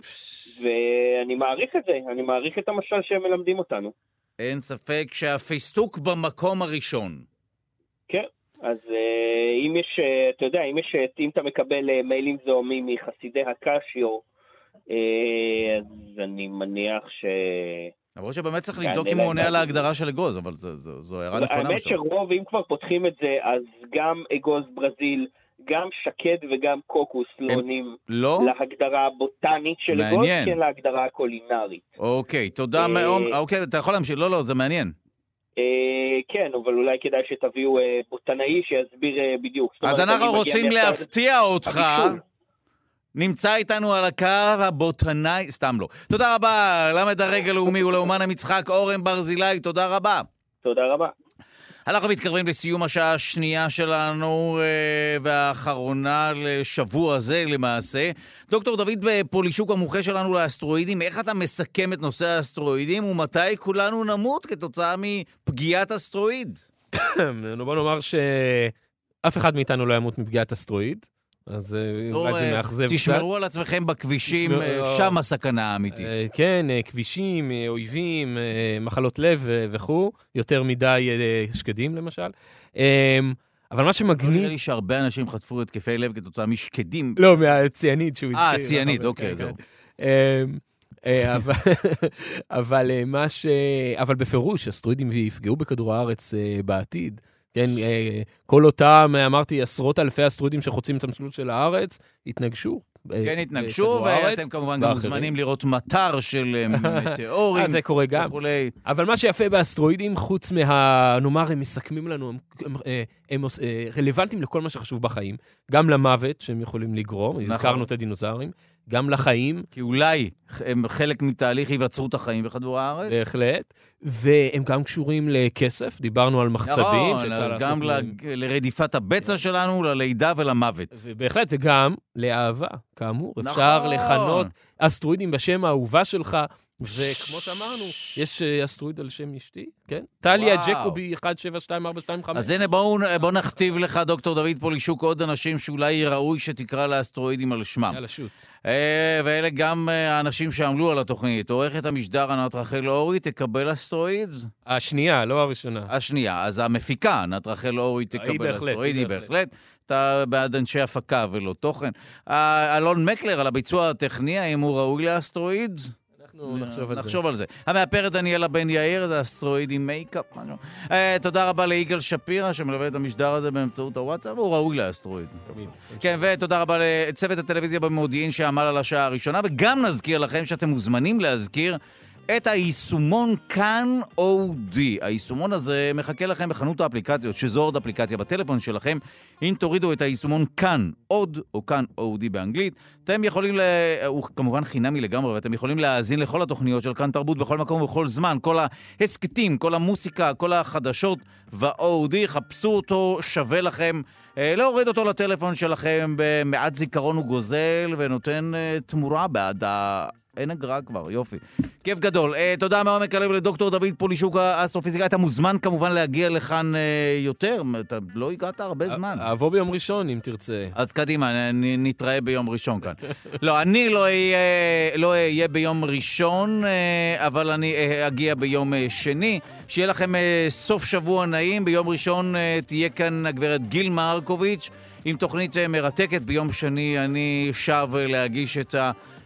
ואני מעריך את זה, אני מעריך את המשל שהם מלמדים אותנו. אין ספק שהפיסטוק במקום הראשון. כן, אז אה, אם יש, אה, אתה יודע, אם יש, אה, אם אתה מקבל מיילים זוהמים מחסידי הקשיו, אז אני מניח ש... למרות שבאמת צריך לבדוק אם הוא עונה על. ההגדרה של אגוז, אבל זו- הערה נכונה. האמת. שרוב, אם כבר פותחים את זה, אז גם אגוז ברזיל, גם שקד וגם קוקוס לא עונים לא? להגדרה הבוטנית של אגוז. כן להגדרה הקולינרית. אוקיי, תודה מאוד. אוקיי, אתה יכול להמשיך. לא, לא, זה מעניין. אה, כן, אבל אולי כדאי שתביאו אה, בוטנאי שיסביר אה, בדיוק. אז אנחנו רוצים להפתיע אותך. נמצא איתנו על הקו הבוטנאי, סתם לא. תודה רבה, למד הרגע הלאומי ולאומן המשחק אורן ברזילי, תודה רבה. תודה רבה. אנחנו מתקרבים לסיום השעה השנייה שלנו אה, והאחרונה לשבוע זה למעשה. דוקטור דוד פולישוק, המומחה שלנו לאסטרואידים, איך אתה מסכם את נושא האסטרואידים ומתי כולנו נמות כתוצאה מפגיעת אסטרואיד? [coughs] בוא נאמר אף אחד מאיתנו לא ימות מפגיעת אסטרואיד, אז אה, אולי זה אה, מאכזב קצת. תשמרו על עצמכם בכבישים, אה, שם הסכנה האמיתית. אה, כן, אה, כבישים, אה, אויבים, אה, מחלות לב אה, וכו', יותר מדי אה, שקדים למשל. אה, אבל מה נראה שמגניב... לי שהרבה אנשים חטפו התקפי לב כתוצאה משקדים. לא, מהציאנית שהוא אה, הזכיר. הציאנית, אבל- אוקיי, כן, זהו. כן. אמ, אה, [laughs] אבל- אה, מה ש... אבל בפירוש, אסטרואידים יפגעו בכדור הארץ אה, בעתיד. כן, אה, כל אותם, אה, אמרתי, עשרות אלפי אסטרואידים שחוצים את המסלול של הארץ, התנגשו. אה, כן, התנגשו, ואתם כמובן גם. מוזמנים לראות מטר של [laughs] מטאורים זה קורה גם. וכולי. אבל מה שיפה באסטרואידים, חוץ מה... נאמר, הם מסכמים לנו, הם, הם, רלוונטיים לכל מה שחשוב בחיים. גם למוות שהם יכולים לגרום, נכון. הזכרנו את הדינוזאורים, גם לחיים, כי אולי הם חלק מתהליך היווצרות החיים בכדור הארץ. בהחלט, והם גם קשורים לכסף, דיברנו על מחצבים. נכון, אז גם ל- לרדיפת הבצע שלנו, ללידה ולמוות. בהחלט, וגם לאהבה, כאמור. אפשר נכון. לכנות אסטרואידים בשם האהובה שלך, וכמו שאמרנו, יש אה, אסטרואיד על שם אשתי, כן? טליה. ג'קובי 172425. אז הנה, בואו בוא נכתיב לך, דוקטור דוד פולישוק, עוד אנשים שאולי ראוי שתקרא לאסטרואידים על שמם. יאללה, שוט. אה, ואלה גם אה, האנשים שעמלו על התוכנית. עורכת המשדר ענת רחל אורי תקבל אסטרואיד? השנייה, לא הראשונה. השנייה. אז המפיקה, ענת רחל אורי תקבל אסטרואיד, היא בהחלט. אתה בעד אנשי הפקה ולא תוכן. אלון מקלר על הביצוע הטכני, האם הוא ראוי לאסטרואיד? אנחנו נחשוב על זה. נחשוב על זה. המאפרת דניאלה בן יאיר, זה אסטרואיד עם מייקאפ. משהו. אה, תודה רבה ליגאל שפירא, שמלווה את המשדר הזה באמצעות הוואטסאפ, הוא ראוי לאסטרואיד. כן, ותודה רבה לצוות הטלוויזיה במודיעין שעמל על השעה הראשונה, וגם נזכיר לכם שאתם מוזמנים להזכיר את היישומון כאן אודי. היישומון הזה מחכה לכם בחנות האפליקציות, שזו עוד אפליקציה בטלפון שלכם. אם תורידו את היישומון כאן עוד, או כאן אודי באנגלית, אתם יכולים, ל... הוא כמובן חינמי לגמרי, ואתם יכולים להאזין לכל התוכניות של כאן תרבות בכל מקום ובכל זמן, כל ההסכתים, כל המוסיקה, כל החדשות והאודי, חפשו אותו, שווה לכם. אה, להוריד אותו לטלפון שלכם, במעט זיכרון הוא גוזל ונותן אה, תמורה בעד. אין אגרה כבר, יופי. כיף גדול. אה, תודה מעומק הלב לדוקטור דוד פולישוק, האסטרופיזיקאי. אתה מוזמן כמובן להגיע לכאן אה, יותר, אתה לא הגעת הרבה זמן. אבוא ביום ראשון, אם תרצה. אז קדימה, נ- נתראה ביום ראשון כאן. [laughs] לא, אני לא אהיה, לא אהיה ביום ראשון, אה, אבל אני אה, אגיע ביום אה, שני. שיהיה לכם אה, סוף שבוע נעים. ביום ראשון אה, תהיה כאן הגברת גיל מרקוביץ' עם תוכנית אה, מרתקת. ביום שני אני שב אה, להגיש את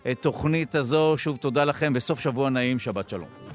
התוכנית הזו. שוב, תודה לכם, וסוף שבוע נעים, שבת שלום.